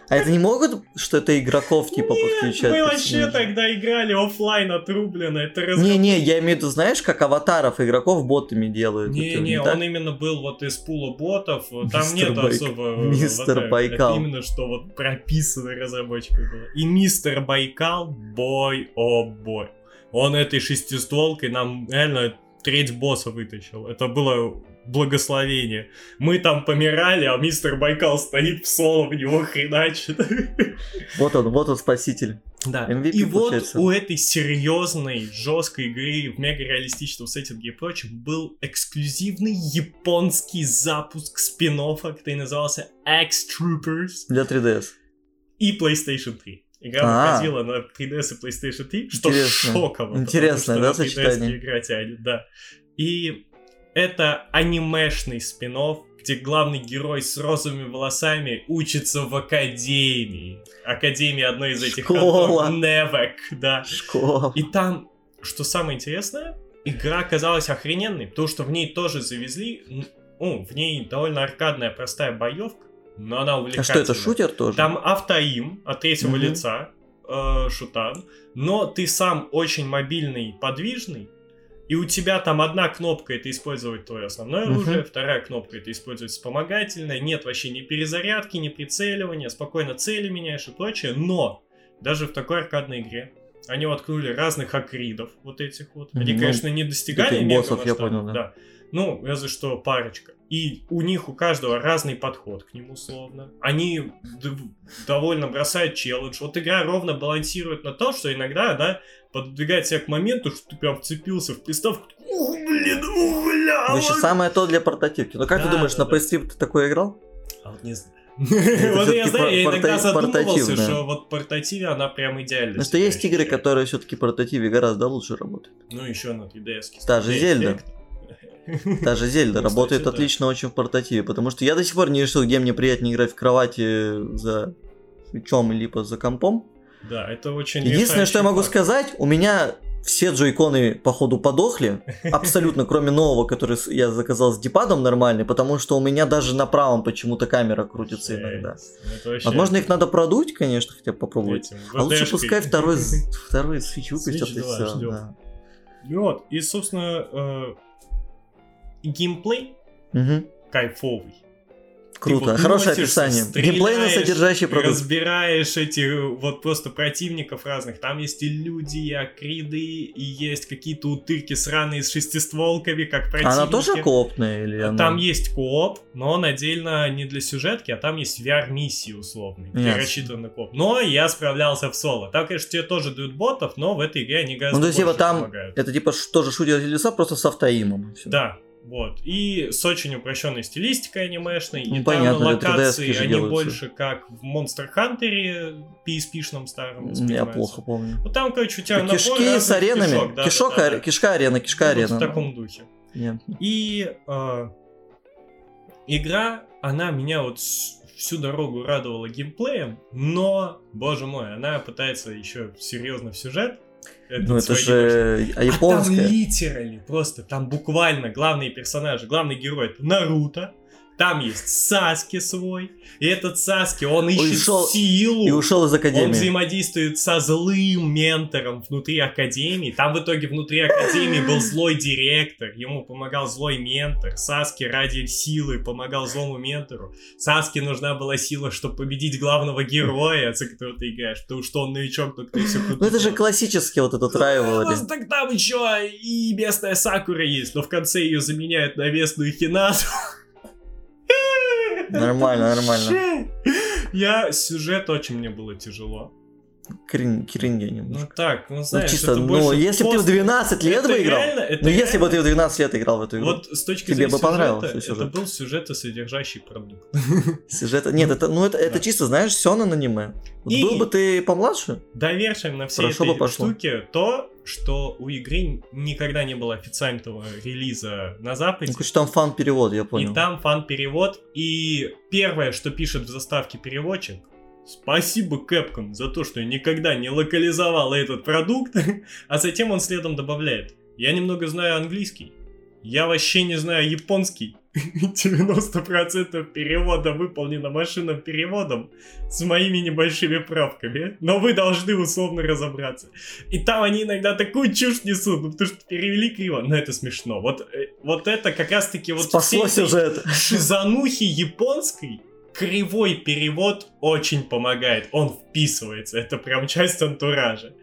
А это не могут, что это игроков типа Нет, подключать? мы вообще тогда играли оффлайн отрубленно. Это разговор- Не-не, я имею в виду, знаешь, как аватаров игроков ботами делают. Это Не-не, так? он именно был вот из пула ботов. Там Мистер нет Байк- особо... Мистер. Байкал. Это именно что вот прописано разработчиком было. И мистер Байкал, boy, oh boy. Он этой шестистволкой нам реально треть босса вытащил. Это было благословение. Мы там помирали, а мистер Байкал стоит в соло, в него хреначит. Вот он, вот он спаситель. Да. MVP и вот получается. у этой серьезной, жесткой игры в мега реалистичном сеттинге и прочем был эксклюзивный японский запуск спин который назывался X-Troopers Для 3DS. и PlayStation 3. Игра А. выходила на 3DS и PlayStation 3, что Интересно. шоково. Интересное, что да, на 3DS сочетание? игра тянет, да. И это анимешный спин где главный герой с розовыми волосами учится в академии. Академия одной из этих Школа. Невек, да. Школа. И там, что самое интересное, игра оказалась охрененной, потому что в ней тоже завезли, ну, в ней довольно аркадная простая боевка, но она А увлекательная. что это, шутер тоже? Там автоим от третьего Мгм. лица, э, шутан, но ты сам очень мобильный, подвижный, и у тебя там одна кнопка это использовать твое основное оружие, вторая кнопка это использовать вспомогательное, нет вообще ни перезарядки, ни прицеливания, спокойно цели меняешь и прочее, но даже в такой аркадной игре они воткнули разных акридов, вот этих вот. Они, ну, конечно, не достигали боссов, я понял, да. Ну, разве что парочка. И у них у каждого разный подход к нему, словно. Они довольно бросают челлендж. Вот игра ровно балансирует на том, что иногда, да, подвигает себя к моменту, что ты прям вцепился в приставку. Ух, блин, ух, бля, Короче, вот. самое то для портативки. Ну как ты Да, думаешь, да, на да. PS3 ты такое играл? А вот не знаю. Вот я знаю, я иногда задумывался, что вот портативе она прям идеальна. Потому что есть игры, которые все-таки портативе гораздо лучше работают. Ну, еще на 3DS. Та же Зельда. Та же Зельда Ну, работает кстати, да. отлично очень в портативе, потому что я до сих пор не решил, где мне приятнее играть в кровати за свечом либо за компом. Да, это очень Единственное, что я могу факт. сказать, у меня все джойконы, походу, подохли. Абсолютно, кроме нового, который я заказал с дипадом нормальный, потому что у меня даже на правом почему-то камера крутится иногда. Жесть. Это вообще Возможно, их надо продуть, конечно, хотя бы попробовать. этим, А лучше пускай второй, второй свич выпустят и 2 все. ждём. Вот, и, собственно, геймплей кайфовый. Круто, вот хорошее описание. Геймплейно содержащий продукт. Разбираешь эти вот просто противников разных. Там есть и люди, и акриды, и есть какие-то утырки сраные с шестистволками, как противники. Она тоже коопная или она... Там есть кооп, но он отдельно не для сюжетки, а там есть VR-миссии условные, где Ясно. рассчитан на кооп. Но я справлялся в соло. Там, конечно, тебе тоже дают ботов, но в этой игре они гораздо Ну, то есть, типа, там помогают. Это типа тоже шутер леса, просто с автоимом. Да, вот. И с очень упрощенной стилистикой анимешной. Ну, и понятно, там для 3DS локации, они делают больше как в Monster Hunter PSP-шном старом Я плохо помню. Вот там, короче, у тебя набор Кишки с аренами. кишок, да, Кишок, да, да, да. Кишка арена, кишка Вот арена. в таком духе. Нет. И э, игра, она меня вот всю дорогу радовала геймплеем, но, боже мой, она пытается еще серьезно в сюжет. Ну это же а А там японская. литерально, просто, там буквально главные персонажи, главный герой это Наруто, там есть Саски свой, и этот Саски, он ищет ушел- силу, И ушел из он академии. взаимодействует со злым ментором внутри Академии. Там в итоге внутри Академии был злой директор. Ему помогал злой ментор. Саски ради силы помогал злому ментору. Саске нужна была сила, чтобы победить главного героя, за которого ты играешь. Потому что он новичок, только ты все Ну это же классический вот этот райвелри. Ну, Так там еще и местная Сакура есть, но в конце ее заменяют на местную Хинату. Нормально, нормально. Я сюжет очень мне было тяжело. Крин, кринги Ну немножко. так, ну Ну знаешь, чисто, это ну больше если бы ты в пост- 12 лет Это бы играл, реально- это ну если бы реально- ты в 12 лет играл в эту игру, Вот с точки Тебе бы понравился сюжета, сюжет. это был сюжетосодержащий продукт. сюжета... Нет, это, ну это, это Да. чисто, знаешь, Сёнэн аниме. Вот И- Был бы ты помладше, Довершим на Хорошо этой штуке то, что у игры никогда не было официального релиза на Западе. ну, короче, там фан-перевод, я понял. И там фан-перевод. И первое, что пишет в заставке переводчик, Спасибо Capcom за то, что никогда не локализовал этот продукт. А затем он следом добавляет. Я немного знаю английский. Я вообще не знаю японский. 90% перевода выполнено машинным переводом с моими небольшими правками. Но вы должны условно разобраться. И там они иногда такую чушь несут, ну, потому что перевели криво. Но это смешно. Вот, э, вот это как раз-таки вот Спасло сюжет. шизанухи японской кривой перевод очень помогает. Он вписывается. Это прям часть антуража.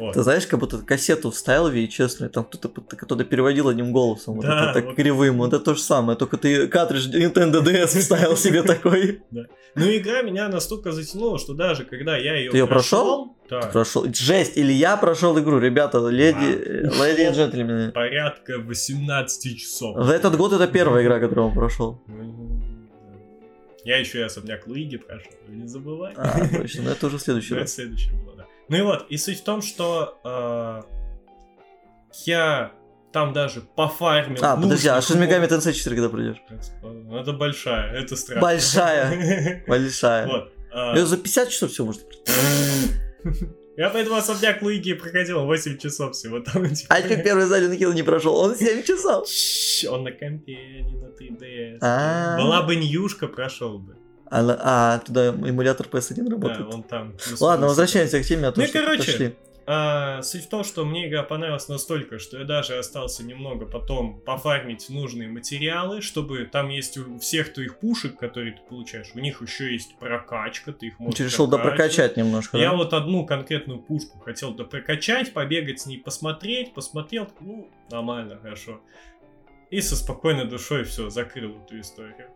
Вот. Ты знаешь, как будто кассету вставил VHS, и там кто-то кто-то переводил одним голосом, вот Да, это так вот. кривым, вот это то же самое, только ты картридж Nintendo DS вставил себе такой. Ну, игра меня настолько затянула, что даже когда я ее Ты прошел? Да. Прошел. Жесть, или я прошел игру, ребята, леди, леди и джентльмены. Порядка 18 часов. В этот год это первая игра, которую он прошел. Я еще и особняк Луиги прошел, не забывай. А, точно, ну это уже следующий Ну, это раз. следующее было, да. Ну и вот, и суть в том, что э, я там даже пофармил. А, подожди, а Shin Megami мод- Tensei 4 когда придешь? Это большая, это страшно. Большая. Большая. Вот. а, Я за 50 часов все может Я поэтому особняк Луиги проходил 8 часов всего. Там, типа, А теперь первый Silent Hill не прошел, он 7 часов. Он на компе, не на 3DS. А. Была бы ньюшка, прошел бы. А, а, туда эмулятор PS1 Да, работает. он там. Ладно, возвращаемся к теме, а то Ну короче, отошли. А, суть в том, что мне игра понравилась настолько, что я даже остался немного потом пофармить нужные материалы, чтобы там есть у всех твоих пушек, которые ты получаешь, у них еще есть прокачка, ты их можешь Ты решил допрокачать немножко, Я да? вот одну конкретную пушку хотел допрокачать, побегать с ней, посмотреть, посмотрел, ну, нормально, хорошо. и со спокойной душой все, закрыл эту историю.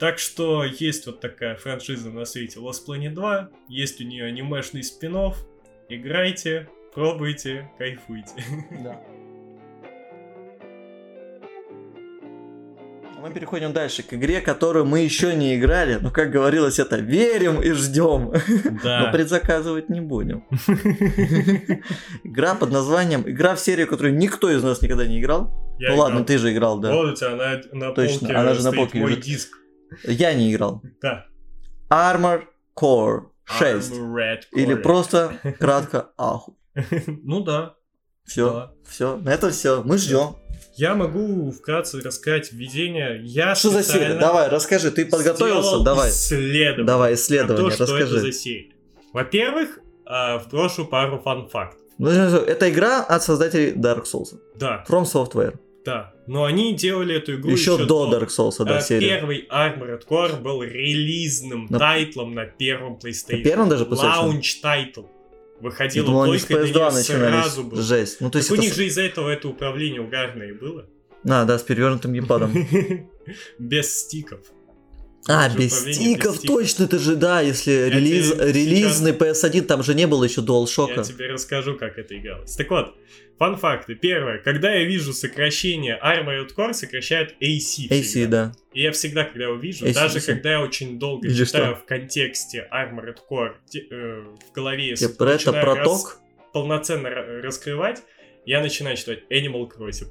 Так что есть вот такая франшиза на свете Lost Planet 2, есть у нее анимешный спин играйте, пробуйте, кайфуйте. Да. Мы переходим дальше к игре, которую мы еще не играли, но, как говорилось, это верим и ждем. Да. Но предзаказывать не будем. Игра под названием... Игра в серию, которую никто из нас никогда не играл. ну ладно, ты же играл, да. Вот у тебя на, на Точно, полке она же на полке мой лежит. диск. Я не играл. Да. Armor Core 6. Armored Или Core. просто кратко Аху. Ну да. Все, Да. все, на этом все. Мы ждем. Я могу вкратце рассказать введение. Я Что за серия? Давай, расскажи, ты подготовился? Давай. исследование Давай, исследование, то, что это расскажи. за серия. Во-первых, а, вброшу пару фан-фактов. Ну, Это игра от создателей Dark Souls. Да, From Software. Да. Но они делали эту игру Еще до Dark Souls, да, А, серия. Первый Armored Core был релизным На- тайтлом на первом PlayStation. На первом даже PlayStation? Launch title. Я Выходило думал, они с только для PS2 неё начинались. сразу было. Жесть. Ну, то есть Так у это них с- же из-за этого это управление угарное и было. А, да, с перевернутым геймпадом. Без стиков. А, же без стиков, без стиков. точно, это же, да, если тебе релиз, сейчас- релизный PS1, там же не было еще Я DualShock. тебе расскажу, как это игралось. Так вот, фан-факты. Первое. Когда я вижу сокращение Armored Core, сокращают AC. AC, всегда. да. И я всегда, когда его вижу, AC, даже AC. когда я очень долго Или читаю что? в контексте Armored Core те- э, в голове, если Типа, это проток? рас- полноценно ра- раскрывать, я начинаю читать Animal Crossing.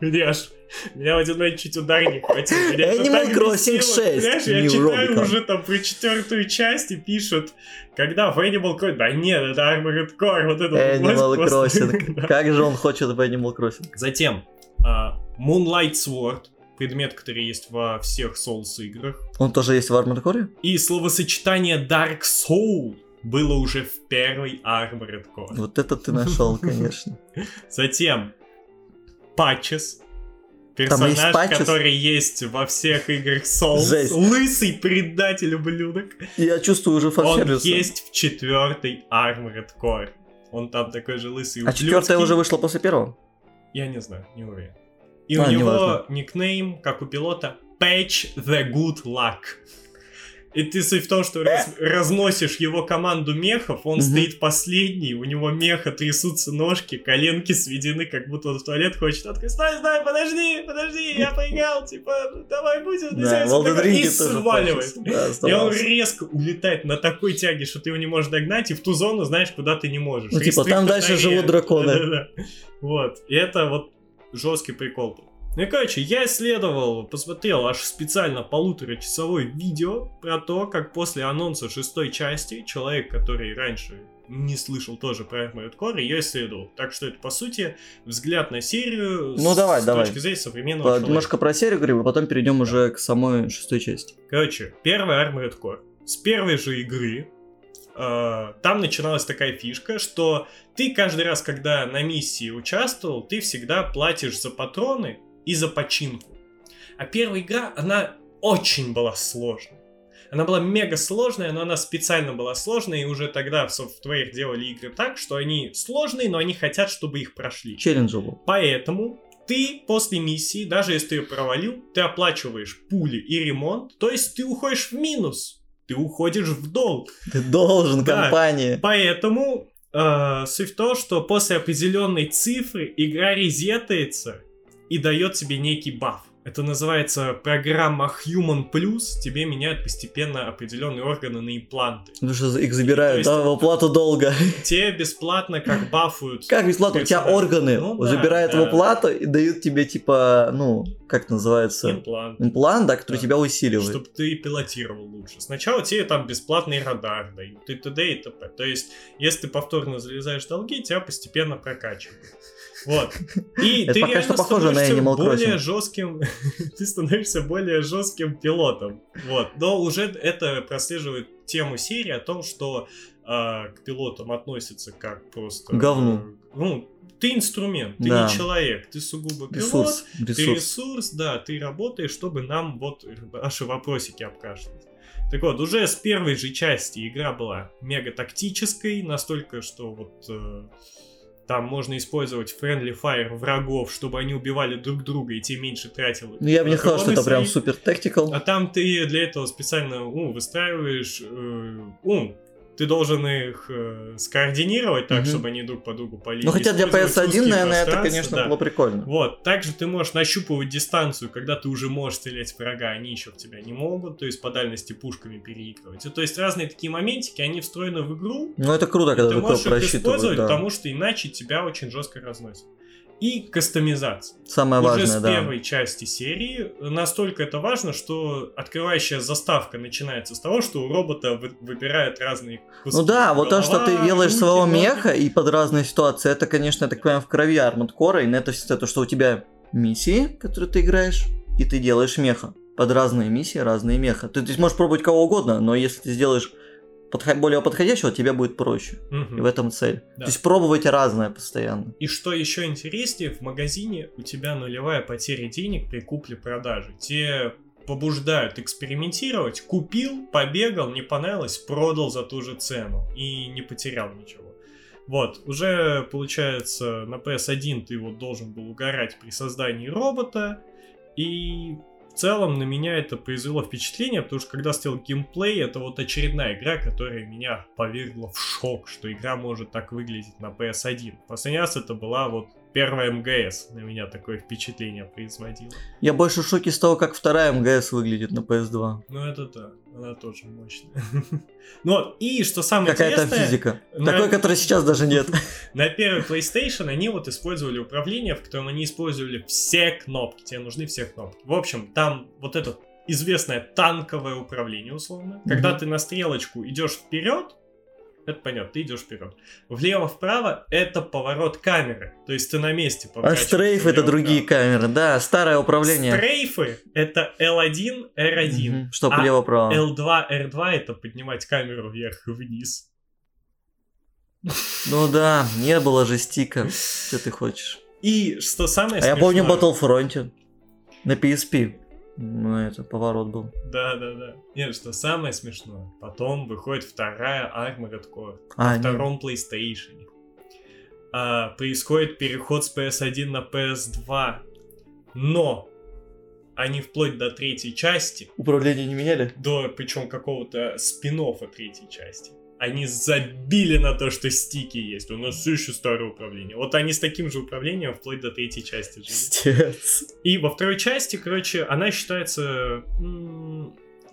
Меня ж, меня в один момент чуть удар не хватил. Меня Animal Crossing бесило. 6, Понимаешь, я читаю уже там про четвертую часть и пишут, когда в Animal Crossing... Да нет, это Armored Core, вот это Animal Crossing. Как же он хочет в Animal Crossing? Затем, а, Moonlight Sword, предмет, который есть во всех Souls играх. Он тоже есть в Armored Core? И словосочетание Dark Soul было уже в первой Armored Core. Вот это ты нашел, конечно. Затем Патчес. Персонаж, есть Patches? который есть во всех играх Souls. Жесть. Лысый предатель ублюдок. Я чувствую уже Он фан-сервис. есть в четвертой Armored Core. Он там такой же лысый А четвертая ублюдский. уже вышла после первого? Я не знаю, не уверен. И А, у него неважно. никнейм, как у пилота, Patch the Good Luck. И ты суть в том, что раз- разносишь его команду мехов, он Мгм. стоит последний, у него меха трясутся ножки, коленки сведены, как будто он в туалет хочет. Он такой, стой, стой, подожди, подожди, я поиграл, типа, давай будем, Да, и сваливает. Да, И он резко улетает на такой тяге, что ты его не можешь догнать, и в ту зону знаешь, куда ты не можешь. Ну, типа, там дальше живут драконы. Да-да-да. Вот. И это вот жесткий прикол был. Ну и короче, я исследовал, посмотрел аж специально полуторачасовое видео про то, как после анонса шестой части человек, который раньше не слышал тоже про Armored Core, ее исследовал. Так что это, по сути, взгляд на серию Ну, с, давай, с давай. точки зрения современного По- человека. Немножко про серию говорим, а потом перейдем уже к самой шестой части. Короче, первый Armored Core. С первой же игры э, там начиналась такая фишка, что ты каждый раз, когда на миссии участвовал, ты всегда платишь за патроны и за починку. А первая игра, она очень была сложной. Она была мега сложная, но она специально была сложная, и уже тогда в Software делали игры так, что они сложные, но они хотят, чтобы их прошли. Челленджевал. Поэтому ты после миссии, даже если ты ее провалил, ты оплачиваешь пули и ремонт, то есть ты уходишь в минус, ты уходишь в долг. Ты должен, Да. компания. Поэтому э, суть в том, что после определенной цифры игра резетается и дает тебе некий баф. Это называется программа Human Plus. Тебе меняют постепенно определенные органы на импланты. Потому что их забирают, То да, есть- в оплату долга. Тебе бесплатно как бафуют. Как бесплатно? У тебя органы Ну да, забирают в да. оплату и дают тебе, типа, ну, как называется, Имплант. имплант, да, который Да. тебя усиливает. чтобы ты пилотировал лучше. Сначала тебе там бесплатный радар дают, и т.д. и т.п. То есть, если ты повторно залезаешь в долги, тебя постепенно прокачивают. Вот. И Это ты пока что похоже на Animal более Crossing. жестким, ты становишься более жестким пилотом. Вот. Но уже это прослеживает тему серии о том, что а, к пилотам относятся как просто... Говну. э, Ну, ты инструмент, ты Да. не человек, ты сугубо пилот, Ресурс, ты ресурс. ресурс, да, ты работаешь, чтобы нам вот наши вопросики обкашлять. Так вот, уже с первой же части игра была мега тактической, настолько, что вот э, Там можно использовать friendly fire врагов, чтобы они убивали друг друга, и те меньше тратил. Ну, я бы не сказал, что это прям свои. супер тактикал. А там ты для этого специально ну, выстраиваешь э, ум. Ты должен их э, скоординировать так, Мгм. чтобы они друг по другу полили. Ну, хотя для Использовать PS1, узкие наверное, это, конечно, да. было прикольно. Вот, также ты можешь нащупывать дистанцию, когда ты уже можешь стрелять в врага, они еще в тебя не могут, то есть по дальности пушками переигрывать. То есть разные такие моментики, они встроены в игру, Ну, это круто, когда ты можешь их использовать, да. потому что иначе тебя очень жестко разносит. И кастомизация. Самое Уже важное, с да. первой части серии настолько это важно, что открывающая заставка начинается с того, что у робота вы- выбирает разные куски. Ну да, вот то, что ты Голова, делаешь руки, своего ноги. меха и под разные ситуации, это, конечно, я так понимаю, в крови Armored Core, и на это все то, что у тебя миссии, которые ты играешь, и ты делаешь меха. Под разные миссии разные меха. Ты, ты можешь пробовать кого угодно, но если ты сделаешь подхо- более подходящего, тебе будет проще. Мгм. И в этом цель. Да. То есть пробовать разное постоянно. И что еще интереснее, в магазине у тебя нулевая потеря денег при купле-продаже. Те побуждают экспериментировать, купил, побегал, не понравилось, продал за ту же цену и не потерял ничего. Вот, уже получается на PS1 ты вот должен был угорать при создании робота, и в целом на меня это произвело впечатление, потому что когда стоял геймплей, это вот очередная игра, которая меня повергла в шок, что игра может так выглядеть на PS1. Последний раз это была вот первая МГС, на меня такое впечатление производила. Я больше в шоке с того, как вторая МГС выглядит на PS2. Ну это да, она тоже мощная. Вот, и что самое Какая-то интересное, физика. на- Такой, которой сейчас даже нет. На первый PlayStation они вот использовали управление, в котором они использовали все кнопки. Тебе нужны все кнопки. В общем, там вот это известное танковое управление, условно. Когда Мгм. ты на стрелочку идешь вперед, это понятно, ты идешь вперед. Влево-вправо это поворот камеры. То есть ты на месте А стрейф это другие камеры. Да, старое управление. Стрейфы это L1, R1. Мгм, Чтоб А лево-право. L2, R2 это поднимать камеру вверх и вниз. Ну да, не было же стика. Что ты хочешь? И что самое А я помню смешное- Battlefront на PSP. Ну, это поворот был. Да, да, да. Нет, что самое смешное, потом выходит вторая Armored Core А, на втором PlayStation. А, происходит переход с PS1 на PS2. Но они вплоть до третьей части, Управление не меняли? до причем какого-то спин третьей части, они забили на то, что стики есть. У нас все еще старое управление. Вот они с таким же управлением вплоть до третьей части жили. И во второй части, короче, она считается,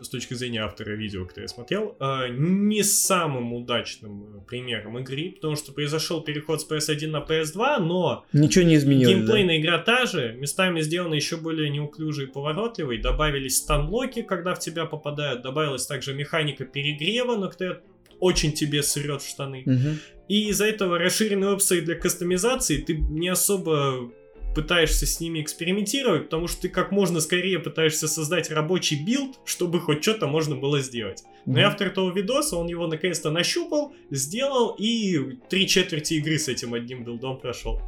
с точки зрения автора видео, которое я смотрел, э, не самым удачным э, примером игры, потому что произошел переход с PS1 на PS2, но Ничего не изменилось. да? геймплейная игра та же, местами сделана еще более неуклюжей и поворотливой, добавились станлоки, когда в тебя попадают, добавилась также механика перегрева, но которая очень тебе срет штаны. Мгм. И из-за этого расширенные опции для кастомизации ты не особо пытаешься с ними экспериментировать, потому что ты как можно скорее пытаешься создать рабочий билд, чтобы хоть что-то можно было сделать. Но и Мгм. автор этого видоса, он его наконец-то нащупал, сделал, и три четверти игры с этим одним билдом прошел.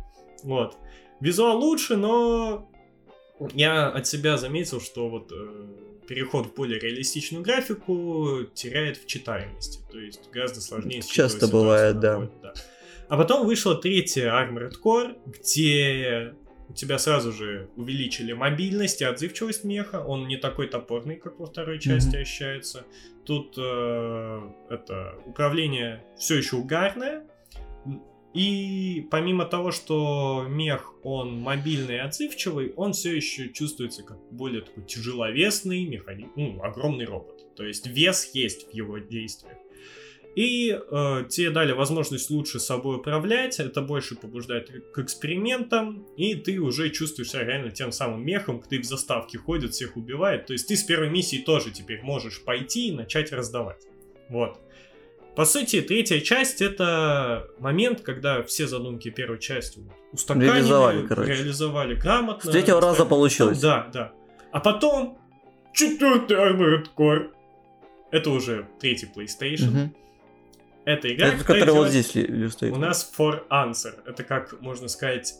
Вот. Визуал лучше, но я от себя заметил, что вот э, переход в более реалистичную графику теряет в читаемости. То есть гораздо сложнее Часто бывает, да. поле, да. А потом вышла третья Armored Core, где у тебя сразу же увеличили мобильность и отзывчивость меха. Он не такой топорный, как во второй части Мгм. ощущается. Тут э, это управление все еще угарное. И помимо того, что мех, он мобильный и отзывчивый, он все еще чувствуется как более такой тяжеловесный механизм, ну, огромный робот. То есть вес есть в его действиях. И э, тебе дали возможность лучше собой управлять, это больше побуждает к экспериментам, и ты уже чувствуешь себя реально тем самым мехом, который в заставке ходит, всех убивает. То есть ты с первой миссии тоже теперь можешь пойти и начать раздавать. Вот. По сути, третья часть это момент, когда все задумки первой части устаканили, Реализовали, короче. реализовали грамотно. С третьего раза получилось. Да, да. А потом четвертый Armored Core. Это уже третий PlayStation. Мгм. Это игра, Это, которая вот здесь ли- стоит. У нас For Answer. Это как, можно сказать,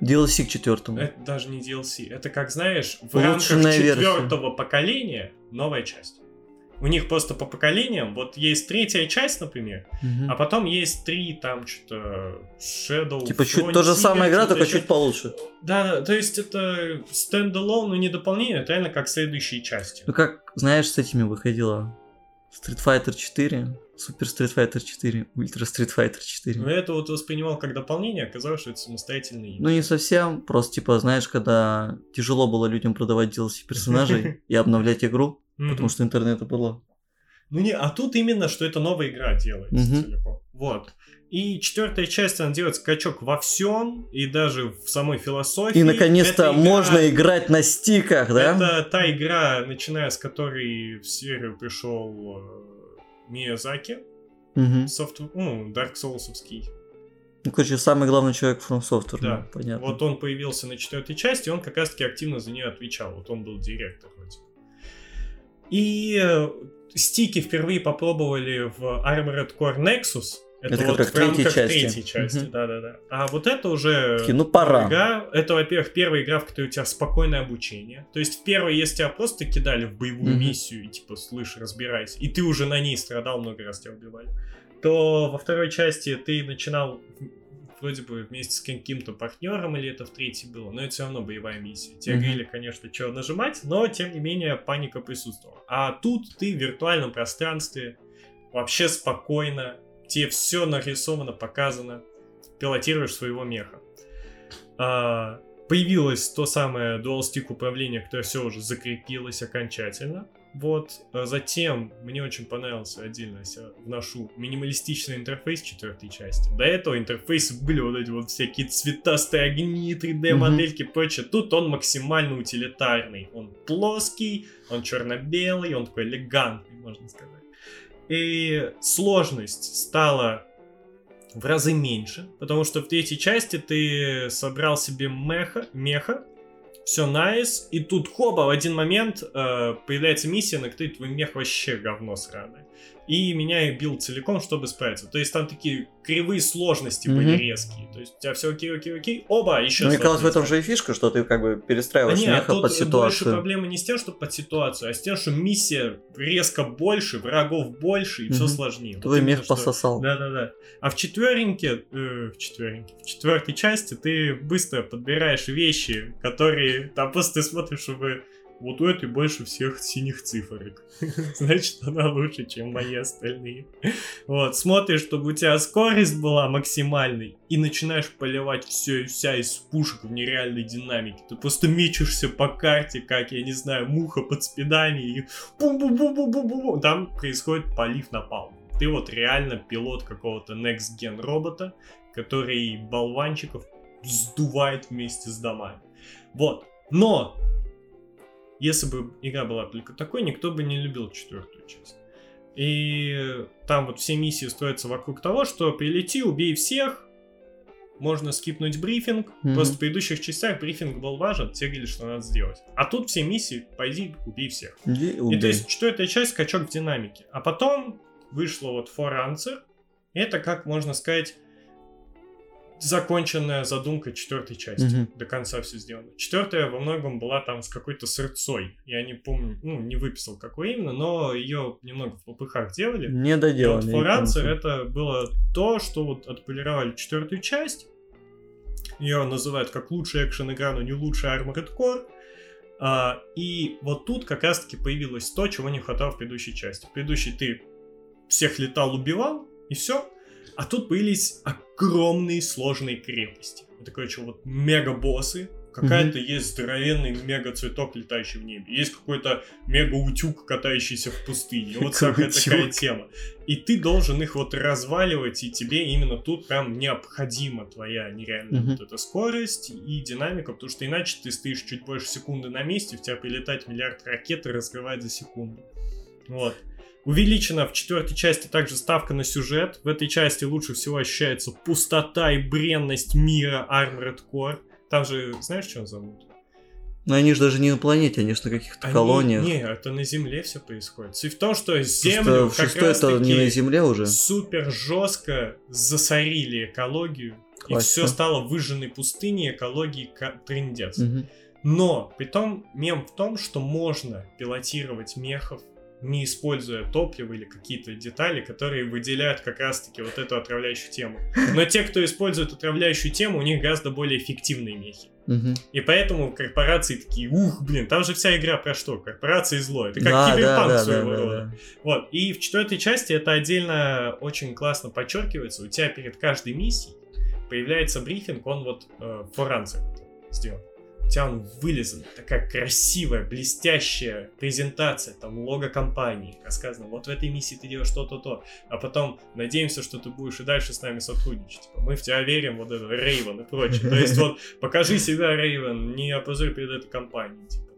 DLC к четвертому. это даже не DLC. Это как, знаешь, в рамках Улучшенная версия. четвертого поколения новая часть. У них просто по поколениям, вот есть третья часть, например, Мгм. а потом есть три, там, что-то, Shadow, Типа чуть Frontier, то же самая игра, только чуть получше. Да, да, то есть это стендалон, но не дополнение, это реально как следующие части. Ну как, знаешь, с этими выходила Street Fighter 4, Super Street Fighter 4, Ultra Street Fighter 4. Но я это вот воспринимал как дополнение, оказалось, что это самостоятельные игры. Ну не совсем, просто типа, знаешь, когда тяжело было людям продавать DLC персонажей и обновлять игру, Мгм. потому что интернета было. Ну не, а тут именно, что это новая игра делается Мгм. целиком. Вот. И четвертая часть, она делает скачок во всем, и даже в самой философии. И наконец-то игра- можно играть на стиках, да? Это та игра, начиная с которой в серию пришел э, Миязаки, Мгм. софт... ну, Dark Soulsовский. Ну, короче, самый главный человек From Software, Да. ну, понятно. Вот он появился на четвертой части, и он как раз-таки активно за нее отвечал. Вот он был директор вроде. И э, стики впервые попробовали в Armored Core Nexus. Это, Это вот как в рамках третьей части. третьей части, Мгм. да-да-да. А вот это уже Такие, ну пора. игра. Это, во-первых, первая игра, в которой у тебя спокойное обучение. То есть в первой, если тебя просто кидали в боевую Мгм. миссию, и типа, слышь, разбирайся, и ты уже на ней страдал, много раз тебя убивали, то во второй части ты начинал вроде бы вместе с каким-то партнером, или это в третьей было, но это все равно боевая миссия. Тебе Мгм. говорили, конечно, что нажимать, но тем не менее паника присутствовала. А тут ты в виртуальном пространстве, вообще спокойно, тебе все нарисовано, показано, пилотируешь своего меха. А, появилось то самое дуал-стик управление, которое все уже закрепилось окончательно. Вот. А Затем мне очень понравился отдельно, я вношу минималистичный интерфейс четвертой части. До этого интерфейсы были вот эти вот всякие цветастые огни, 3D модельки, прочее. Тут он максимально утилитарный. Он плоский, он черно-белый, он такой элегантный, можно сказать. И сложность стала в разы меньше, потому что в третьей части ты собрал себе меха, меха, все найс, и тут хоба, в один момент э, появляется миссия, на которой твой мех вообще говно сраное. И меня их бил целиком, чтобы справиться. То есть там такие кривые сложности были Мгм. резкие. То есть у тебя все окей, окей, окей, оба, еще Ну, мне казалось, в этом же и фишка, что ты как бы перестраиваешь не, а меха под больше ситуацию. проблема не с тем, что под ситуацию, а с тем, что миссия резко больше, врагов больше, и все Мгм. сложнее. Вот Твой именно мех что- пососал. Да-да-да. А в четвереньке, э, в четвереньке, в четвертой части ты быстро подбираешь вещи, которые там просто ты смотришь, чтобы вот у этой больше всех синих цифрок. Значит, она лучше, чем мои остальные. Вот, смотришь, чтобы у тебя скорость была максимальной, и начинаешь поливать все и вся из пушек в нереальной динамике. Ты просто мечешься по карте, как, я не знаю, муха под спидами, и бу-бу-бу-бу-бу-бу. Там происходит полив напалм. Ты вот реально пилот какого-то Next Gen робота, который болванчиков сдувает вместе с домами. Вот. Но если бы игра была только такой, никто бы не любил четвертую часть. И там вот все миссии строятся вокруг того, что прилети, убей всех, можно скипнуть брифинг. Мгм. Просто в предыдущих частях брифинг был важен, тебе говорили, что надо сделать. А тут все миссии, пойди, убей всех. Иди И убей. то есть четвертая часть скачок в динамике. А потом вышло вот For Answer. И это, как можно сказать, законченная задумка четвертой части. Мгм. До конца все сделано. Четвертая во многом была там с какой-то сырцой. Я не помню, ну, не выписал какой именно, но ее немного в попыхах делали. Не И вот доделали. Я Answer помню. это было то, что вот отполировали четвертую часть. Ее называют как лучшая экшен-игра, но не лучшая Armored Core. А, и вот тут как раз-таки появилось то, чего не хватало в предыдущей части. В предыдущей ты всех летал, убивал, и все. А тут появились огромные сложные крепости. Это, короче, вот мега-боссы. Какая-то есть здоровенный мега-цветок, летающий в небе. Есть какой-то мега-утюг, катающийся в пустыне. Вот всякая такая тема. И ты должен их вот разваливать, и тебе именно тут прям необходима твоя нереальная Мгм. вот эта скорость и динамика, потому что иначе ты стоишь чуть больше секунды на месте, в тебя прилетает миллиард ракет и разрывает за секунду. Вот. Увеличена в четвертой части также ставка на сюжет. В этой части лучше всего ощущается пустота и бренность мира Armored Core. Там же, знаешь, что он зовут? Но они же даже не на планете, они же на каких-то Они- колониях. Не, это на Земле все происходит. Суть в том, что Просто Землю в как раз это не на Земле уже. супер жестко засорили экологию. И Классика. все стало выжженной пустыней, экологии трындец. Мгм. Но, при том, мем в том, что можно пилотировать мехов не используя топливо или какие-то детали, которые выделяют как раз-таки вот эту отравляющую тему. Но те, кто использует отравляющую тему, у них гораздо более эффективные мехи. И поэтому корпорации такие, ух, блин, там же вся игра про что? Корпорации зло. Это как Да, да, киберпанк да, своего да, да, рода. да. Вот. И в четвертой части это отдельно очень классно подчеркивается. У тебя перед каждой миссией появляется брифинг, он вот э, форанцер сделан. Тебя он вылезан, такая красивая, блестящая презентация, там лого компании, рассказано, вот в этой миссии ты делаешь то-то, то, а потом надеемся, что ты будешь и дальше с нами сотрудничать. Типа, мы в тебя верим, вот это, Рейвен и прочее. То есть вот, покажи себя, Рейвен, не опозорь перед этой компанией. Типа,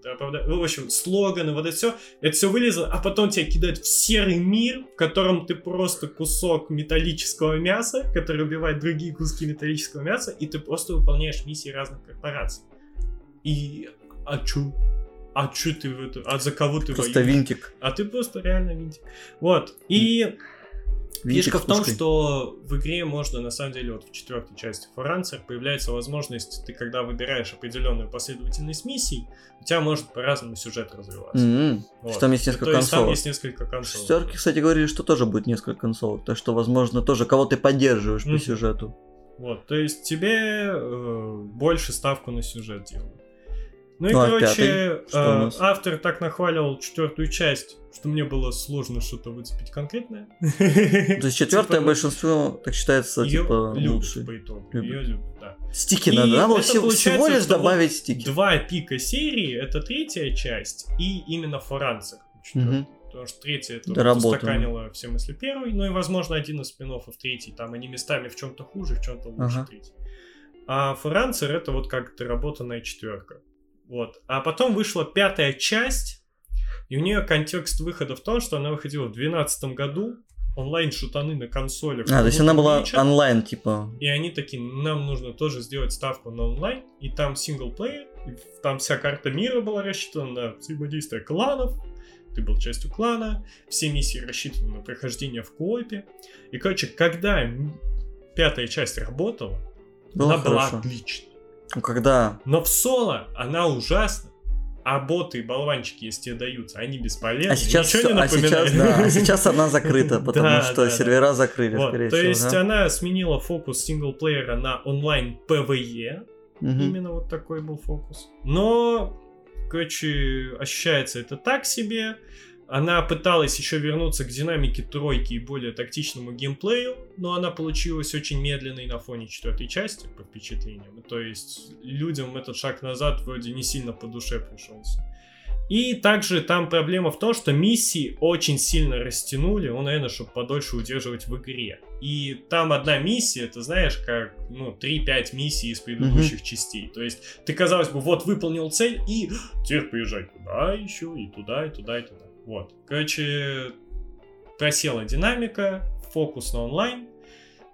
Ну, в общем, слоганы, вот это все, это все вылезло, а потом тебя кидают в серый мир, в котором ты просто кусок металлического мяса, который убивает другие куски металлического мяса, и ты просто выполняешь миссии разных корпораций. И а чё? А чё ты в это? А за кого ты Просто воюешь? винтик. А ты просто реально винтик. Вот. И Винтик фишка в том, пушкой. что в игре можно, на самом деле, вот в четвертой части Форанцер появляется возможность, ты когда выбираешь определенную последовательность миссий, у тебя может по-разному сюжет развиваться. Мгм. Вот. Что там есть несколько То есть там консолей. есть несколько консолей. шестерке, кстати, говорили, что тоже будет несколько консолей. Так что, возможно, тоже кого ты поддерживаешь Мгм. по сюжету. Вот, то есть тебе э, больше ставку на сюжет делают. Ну и, Ну, а короче, э, автор так нахваливал четвертую часть, что мне было сложно что-то выцепить конкретное. То есть четвертое Типа, большинство, так считается, типа, лучший. по итогу. Любят, да. Стики И надо, надо было всего, лишь вот добавить стики. Два пика серии это третья часть и именно Форанцер. Мгм. Потому что третья это устаканила все мысли первой, ну и, возможно, один из спин третий. Там они местами в чем-то хуже, в чем-то лучше Ага. третий. А Форанцер это вот как доработанная четверка. Вот. А потом вышла пятая часть, и у нее контекст выхода в том, что она выходила в 2012 году, онлайн-шутаны на консолях. А, то есть она была лечат. онлайн, типа. И они такие, нам нужно тоже сделать ставку на онлайн, и там синглплеер, и там вся карта мира была рассчитана на взаимодействие кланов, ты был частью клана, все миссии рассчитаны на прохождение в коопе. И, короче, когда пятая часть работала, Было она была хорошо. Ну, когда... Но в соло она ужасна. А боты и болванчики, если тебе даются, они бесполезны. А сейчас, Ничего не а сейчас, да, а сейчас она закрыта, потому Да, что да, да. сервера закрыли, Вот, скорее то всего. есть да. она сменила фокус синглплеера на онлайн Мгм. Именно вот такой был фокус. Но, короче, ощущается это так себе. Она пыталась еще вернуться к динамике тройки и более тактичному геймплею, но она получилась очень медленной на фоне четвертой части, по впечатлениям. То есть людям этот шаг назад вроде не сильно по душе пришелся. И также там проблема в том, что миссии очень сильно растянули, ну, наверное, чтобы подольше удерживать в игре. И там одна миссия, ты знаешь, как, ну, 3-5 миссий из предыдущих частей. То есть ты, казалось бы, вот выполнил цель, и теперь поезжай туда еще, и туда, и туда, и туда. Вот. Короче, просела динамика, фокус на онлайн.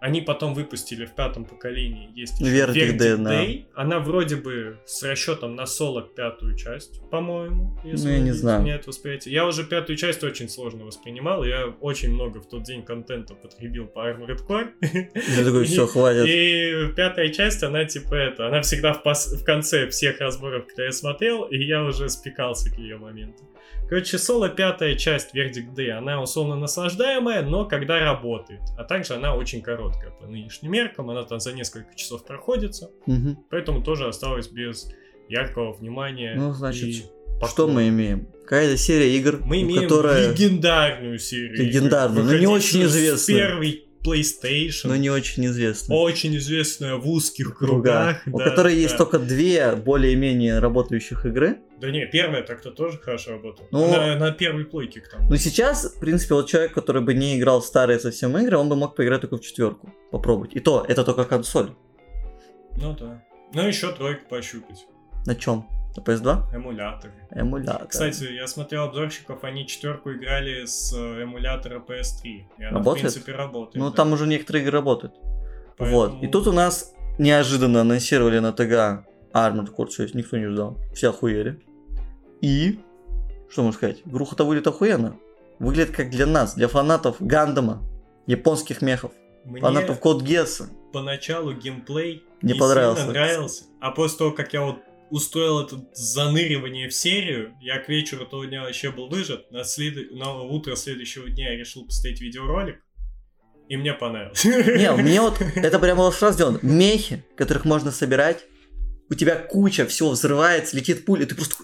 Они потом выпустили в пятом поколении, есть Verdict Day. Day. Она вроде бы с расчетом на соло пятую часть, по-моему. если Ну, я не знаю. меня это восприятие. Я уже пятую часть очень сложно воспринимал. Я очень много в тот день контента потребил по Armored Core. Я такой, все, хватит. И пятая часть, она типа это, она всегда в, пос- в конце всех разборов, которые я смотрел, и я уже спекался к ее моменту. Короче, соло пятая часть Verdict Day, она условно наслаждаемая, но когда работает. А также она очень короткая по нынешним меркам, она там за несколько часов проходится, Мгм. поэтому тоже осталась без яркого внимания. Ну, значит, и Что мы имеем? Какая-то серия игр, Мы имеем которая... легендарную серию. Легендарную, но не очень известную. первой PlayStation. но не очень известна. очень известная в узких Круга, кругах. у да, которой есть да. только две более-менее работающих игры. Да не, первая так-то тоже хорошо работала. Ну- на, на первой плойке к тому. Но сейчас, в принципе, вот человек, который бы не играл в старые совсем игры, он бы мог поиграть только в четверку. Попробовать. И то, это только консоль. Ну да. Ну еще тройку пощупать. На чем? На PS2? Эмуляторы. Эмулятор. Кстати, я смотрел обзорщиков, они четверку играли с э, эмулятора PS3. И она, Работает? в принципе, работает. Ну, да. там уже некоторые игры работают. Поэтому- Вот. И тут у нас неожиданно анонсировали на ТГ Armored Core 6. Никто не ждал. Все охуели. И... Что можно сказать? Игруха-то выглядит охуенно. Выглядит как для нас, для фанатов Гандама, японских мехов, Мне фанатов Код Гесса. поначалу геймплей Не не понравился. нравился. А после того, как я вот устроил это заныривание в серию. Я к вечеру того дня вообще был выжат. На, след... на утро следующего дня я решил поставить видеоролик. И мне понравилось. Не, мне вот это прямо волшебно сделано. Мехи, которых можно собирать, у тебя куча всего взрывается, летит пуля, ты просто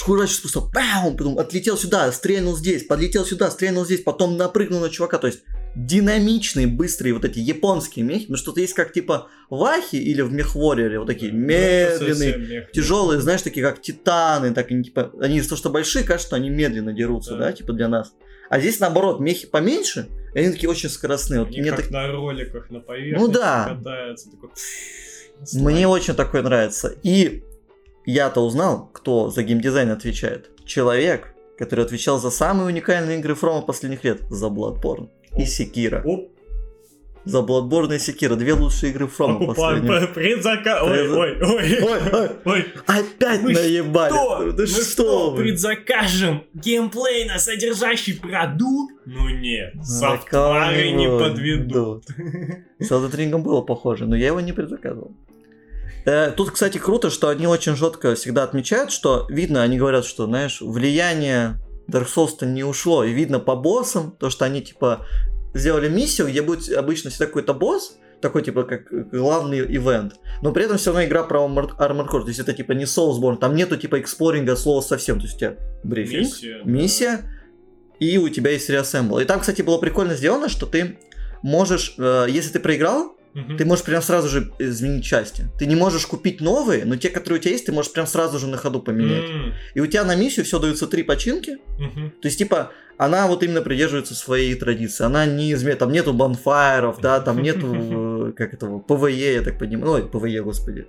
хуячишь просто, бам, потом отлетел сюда, стрельнул здесь, подлетел сюда, стрельнул здесь, потом напрыгнул на чувака, то есть динамичные, быстрые вот эти японские мехи, ну что-то есть как типа в Ахе или в Мехворере, вот такие Ну, медленные, мех, тяжелые, знаешь, такие как титаны, так они типа, они того, что большие, кажется, что они медленно дерутся, Да. да, типа для нас. А здесь наоборот, мехи поменьше, и они такие очень скоростные. Вот Они мне как так- на роликах на поверхности Ну да. катаются. Такой... Мне очень такое нравится. И я-то узнал, кто за геймдизайн отвечает. Человек, который отвечал за самые уникальные игры Фрома последних лет. За Bloodborne и. Sekiro. Оп, За Bloodborne и Sekiro. Две лучшие игры Фрома покупаем последних. по- предзака... Ой, ой, ой. Ой, ой, опять Мы наебали. что? Да Мы что предзакажем геймплейно содержащий продукт? Ну нет, софтвары не подведут. С Elden было похоже, но я его не предзаказывал. Э, Тут, кстати, круто, что они очень четко всегда отмечают, что видно, они говорят, что, знаешь, влияние Dark Souls-то не ушло, и видно по боссам, то, что они, типа, сделали миссию, где будет обычно всегда какой-то босс, такой, типа, как главный ивент, но при этом все равно игра про Armor- Armored Core, то есть это, типа, не Soulsborne, там нету, типа, эксплоринга слова совсем, то есть у тебя брифинг, Миссия. миссия, и у тебя есть reassemble. И там, кстати, было прикольно сделано, что ты можешь, э, если ты проиграл, Мгм. ты можешь прям сразу же изменить части. Ты не можешь купить новые, но те, которые у тебя есть, ты можешь прям сразу же на ходу поменять. М, И у тебя на миссию все даются три починки. мгм. То есть, типа, она вот именно придерживается своей традиции. Она не изменяет, там нету бонфайров, да, там нету, э, как этого, PvE, я так понимаю, ой, PvE, господи,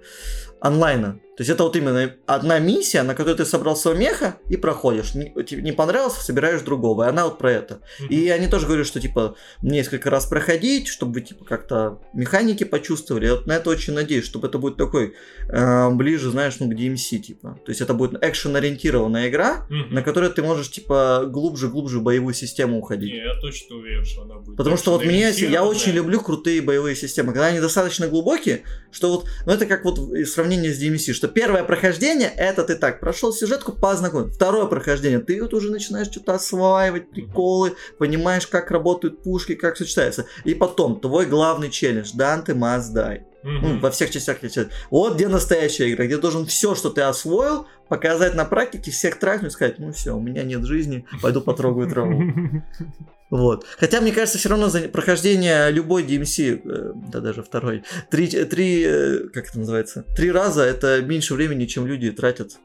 онлайна. То есть это вот именно одна миссия, на которой ты собрал своего меха и проходишь. Не, тебе не понравилось, собираешь другого. И она вот про это. И они тоже говорят, что типа несколько раз проходить, чтобы вы типа как-то механики почувствовали. Я вот на это очень надеюсь, чтобы это будет такой э, ближе, знаешь, ну к DMC типа. То есть это будет экшен ориентированная игра, Мгм. на которой ты можешь типа глубже глубже в боевую систему уходить. Не, я точно уверен, что она будет. Потому что вот мне, я экшен-ориентированная. очень люблю крутые боевые системы, когда они достаточно глубокие, что вот, ну это как вот в сравнении с DMC, что первое прохождение, это ты так, прошел сюжетку, познакомился. Второе прохождение, ты вот уже начинаешь что-то осваивать, приколы, понимаешь, как работают пушки, как сочетается. И потом, твой главный челлендж, Dante must die. Ну, во всех частях летят. Вот где настоящая игра, где должен все, что ты освоил, показать на практике, всех трахнуть, сказать, ну все, у меня нет жизни, пойду потрогаю траву. Вот. Хотя, мне кажется, все равно за прохождение любой DMC, э, да даже второй, три, три, э, как это называется, три раза это меньше времени, чем люди тратят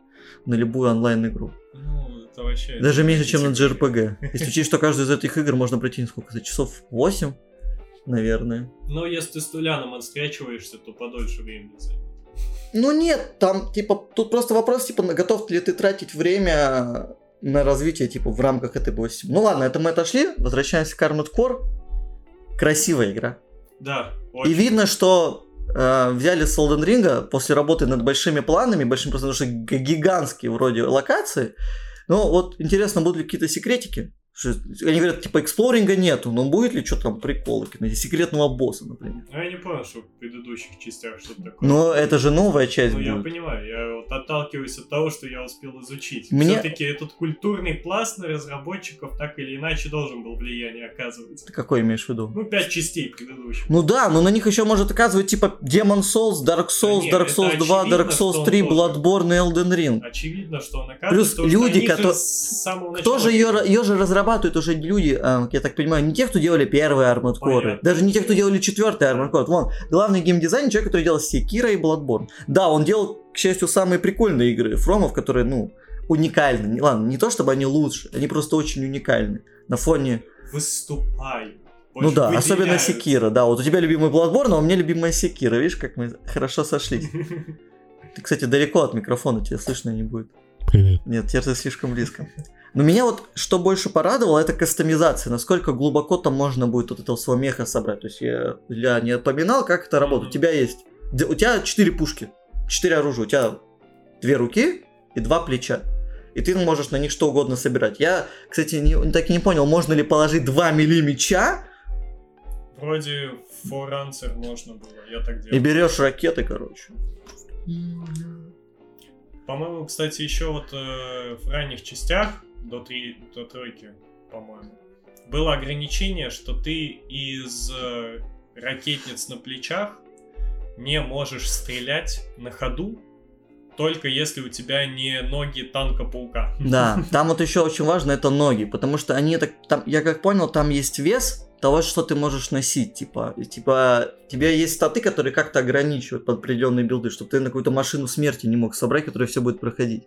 на любую онлайн-игру. Ну, это вообще... Даже меньше, чем на JRPG. Если учесть, что каждую из этих игр можно пройти сколько, за часов 8, наверное. Но если ты с Туляном отстрячиваешься, то подольше времени займет. Ну нет, там типа тут просто вопрос типа готов ли ты тратить время на развитие типа в рамках этой области. Ну ладно, это мы отошли, возвращаемся к Armored Core. Красивая игра. Да, И очень. видно, что э, взяли с Elden Ring после работы над большими планами, большим просто потому что гигантские вроде локации. Но вот интересно, будут ли какие-то секретики? Что- Они говорят, типа, эксплоринга нету, но будет ли что там приколы, секретного босса, например. Ну, я не понял, что в предыдущих частях что-то такое. Но это же новая часть Ну, я будет. понимаю, я вот отталкиваюсь от того, что я успел изучить. Мне- Все-таки этот культурный пласт на разработчиков так или иначе должен был влияние оказывать. Ты какой имеешь в виду? Ну, пять частей предыдущих. Ну да, но на них еще может оказывать типа Demon Souls, Dark Souls, нет, Dark Souls 2, очевидно, Dark Souls он 3, тоже. Bloodborne и Elden Ring. Очевидно, что он Плюс оказывает, люди, что они кото- же с самого Кто же ее, ее же разрабатывают уже люди, а, я так понимаю, не те, кто делали первые Armored Core, Понятно. даже не те, кто делали четвертый Armored Core. Вон, главный геймдизайнер, человек, который делал Sekiro и Bloodborne. Да, он делал, к счастью, самые прикольные игры Фромов, которые, ну, уникальны. Не- Ладно, не то, чтобы они лучше, они просто очень уникальны. На фоне Выступаю. Ну да, особенно выделяются. Секира, да. Вот у тебя любимый Bloodborne, а у меня любимая Секира. Видишь, как мы хорошо сошлись. Ты, кстати, далеко от микрофона, тебя слышно не будет. Привет. Нет, теперь ты слишком близко. Но меня вот что больше порадовало, это кастомизация. Насколько глубоко там можно будет вот этого своего меха собрать. То есть я, я не отпоминал, как это работает. У тебя есть... У тебя четыре пушки, четыре оружия. У тебя две руки и два плеча. И ты можешь на них что угодно собирать. Я, кстати, не, так и не понял, можно ли положить два мили меча Вроде Answer можно было, я так и делал. берешь ракеты, короче. По-моему, кстати, еще вот э, в ранних частях, до, три, до тройки, по-моему, было ограничение, что ты из э, ракетниц на плечах не можешь стрелять на ходу, только если у тебя не ноги танка-паука. Да, там вот еще очень важно это ноги, потому что они так, там, я как понял, там есть вес того, что ты можешь носить, типа, типа, у тебя есть статы, которые как-то ограничивают под определенные билды, чтобы ты на какую-то машину смерти не мог собрать, которая все будет проходить.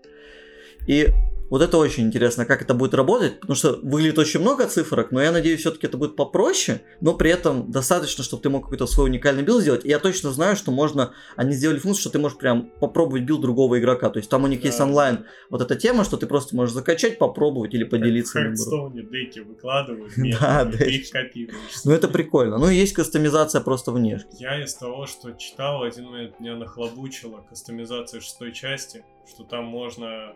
И вот это очень интересно, как это будет работать, потому что выглядит очень много цифрок, но я надеюсь, все-таки это будет попроще, но при этом достаточно, чтобы ты мог какой-то свой уникальный билд сделать. И я точно знаю, что можно, они сделали функцию, что ты можешь прям попробовать билд другого игрока. То есть там у них да. есть онлайн вот эта тема, что ты просто можешь закачать, попробовать или поделиться. Как в деки выкладывают, да, их копируешь. Ну это прикольно. Ну и есть кастомизация просто внешне. Я из того, что читал, один момент меня нахлобучило кастомизация шестой части, что там можно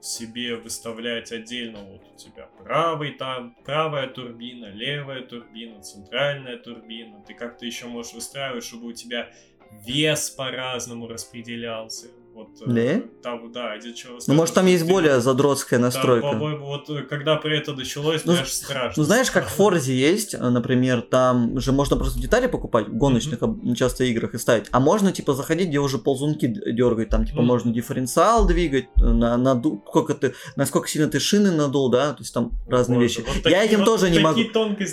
себе выставлять отдельно вот у тебя правый там, правая турбина, левая турбина, центральная турбина. Ты как-то еще можешь выстраивать, чтобы у тебя вес по-разному распределялся. Вот, да? Э, там, да, один человек... Ну, может, там есть более задротская настройка. Там, по-моему, вот э, когда при это началось, ну, аж страшно. Ну, знаешь, как в Форзе есть, э, например, там же можно просто детали покупать в гоночных mm-hmm. часто играх и ставить, а можно, типа, заходить, где уже ползунки дергать, там, типа, mm-hmm. можно дифференциал двигать, на, на, сколько ты, насколько сильно ты шины надул, да, то есть там разные вот, вещи. Вот я этим вот тоже не могу.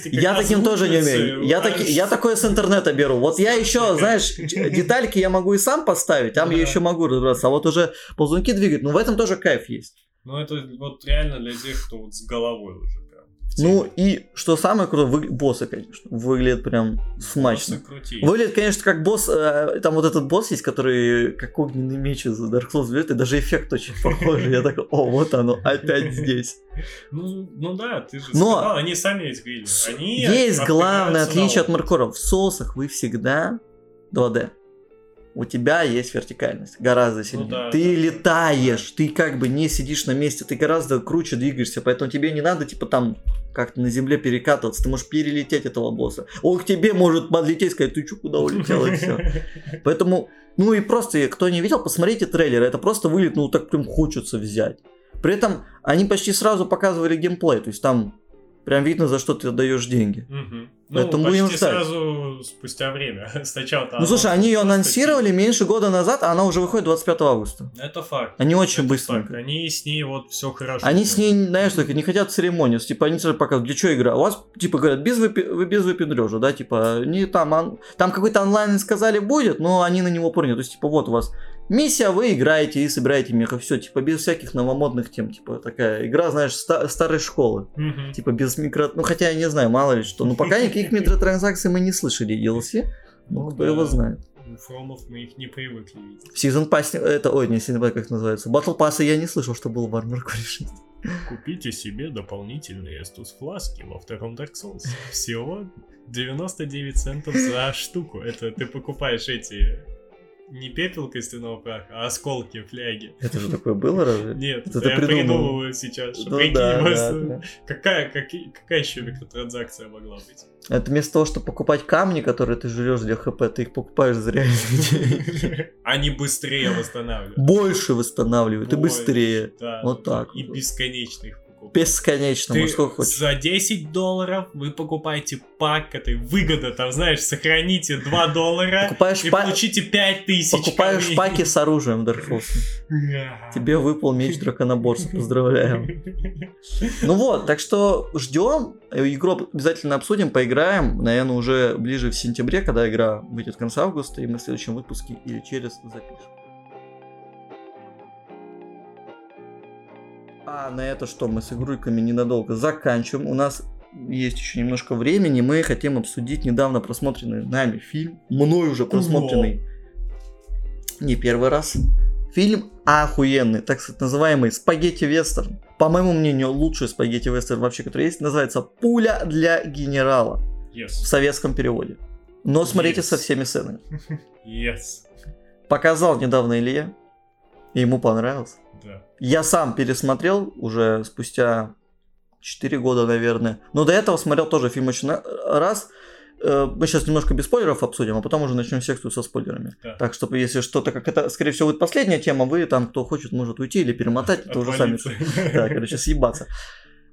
Я таким тоже не умею. Я, так, я такое с интернета беру. Вот я еще, знаешь, детальки я могу и сам поставить, там я еще могу разобраться а вот уже ползунки двигать, ну в этом тоже кайф есть. Ну это вот реально для тех, кто вот с головой уже прям. Ну и что самое крутое, вы... боссы, конечно, выглядят прям смачно. Выглядит, конечно, как босс, э, там вот этот босс есть, который как огненный меч из Dark Souls берет, и даже эффект очень похожий. Я такой, о, вот оно, опять здесь. Ну, ну да, ты же Но сказал, они сами ведь говорили. Они есть главное отличие от Маркоров. В соусах вы всегда 2D у тебя есть вертикальность гораздо ну сильнее. Ну, да, ты да, летаешь, да. ты как бы не сидишь на месте, ты гораздо круче двигаешься, поэтому тебе не надо типа там как-то на земле перекатываться, ты можешь перелететь этого босса. Он к тебе может подлететь и сказать, ты чё, куда улетел, и все. Поэтому, ну и просто, кто не видел, посмотрите трейлер, это просто вылет, ну так прям хочется взять. При этом они почти сразу показывали геймплей, то есть там прям видно, за что ты отдаешь деньги. Угу. Ну, Поэтому почти будем ждать. сразу спустя время. Сначала Ну слушай, они ее анонсировали меньше года назад, а она уже выходит 25 августа. Это факт. Они очень Это быстро. Факт. Они с ней вот все хорошо. Они с ней, знаешь, так, не хотят церемонию. Типа они сразу показывают, для чего игра. У вас, типа, говорят, без, выпи... без выпендрежа, да, типа, не там, ан... там какой-то онлайн сказали будет, но они на него поняли. То есть, типа, вот у вас Миссия, вы играете и собираете меха. Все, типа, без всяких новомодных тем. Типа, такая игра, знаешь, ста- старой школы. Mm-hmm. Типа, без микро... Ну, хотя я не знаю, мало ли что. Ну, пока никаких микротранзакций мы не слышали DLC. Ну, кто его знает. Фромов мы их не привыкли видеть. Season Pass, это, ой, не Season Pass, как называется. Battle Pass я не слышал, что был в Armor Core Купите себе дополнительные Estus фласки во втором Dark Souls. Всего 99 центов за штуку. Это ты покупаешь эти не пепел костяного праха, а осколки фляги. Это же такое было разве? Нет, это я придумываю сейчас. Ну, прикинь, да, да, да. Какая, какие, какая еще микротранзакция могла быть? Это вместо того, чтобы покупать камни, которые ты жрешь для ХП, ты их покупаешь деньги. Они быстрее восстанавливают. Больше восстанавливают и быстрее. Вот так. И бесконечных Бесконечно, Ты сколько хочешь. За 10 долларов вы покупаете пак этой выгода, там, знаешь, сохраните 2 доллара Покупаешь и па... получите 5 тысяч. Покупаешь камней. паки с оружием Souls. Тебе выпал меч драконоборца, поздравляем. Ну вот, так что ждем, игру обязательно обсудим, поиграем, наверное, уже ближе в сентябре, когда игра выйдет в конце августа, и мы в следующем выпуске или через запишем. А на это что, мы с игрульками ненадолго заканчиваем. У нас есть еще немножко времени. Мы хотим обсудить недавно просмотренный нами фильм. Мной уже просмотренный. Не первый раз. Фильм охуенный, так называемый спагетти-вестерн. По моему мнению, лучший спагетти-вестерн вообще, который есть, называется «Пуля для генерала». Yes. В советском переводе. Но смотрите yes. со всеми сценами. Yes. Показал недавно Илья. И ему понравилось. Да. Я сам пересмотрел уже спустя 4 года, наверное. Но до этого смотрел тоже фильм очень раз. э, мы сейчас немножко без спойлеров обсудим, а потом уже начнем секцию со спойлерами. Да. Так, чтобы если что-то, как это, скорее всего, будет последняя тема, вы там, кто хочет, может уйти или перемотать, это уже сами. Да, короче, съебаться.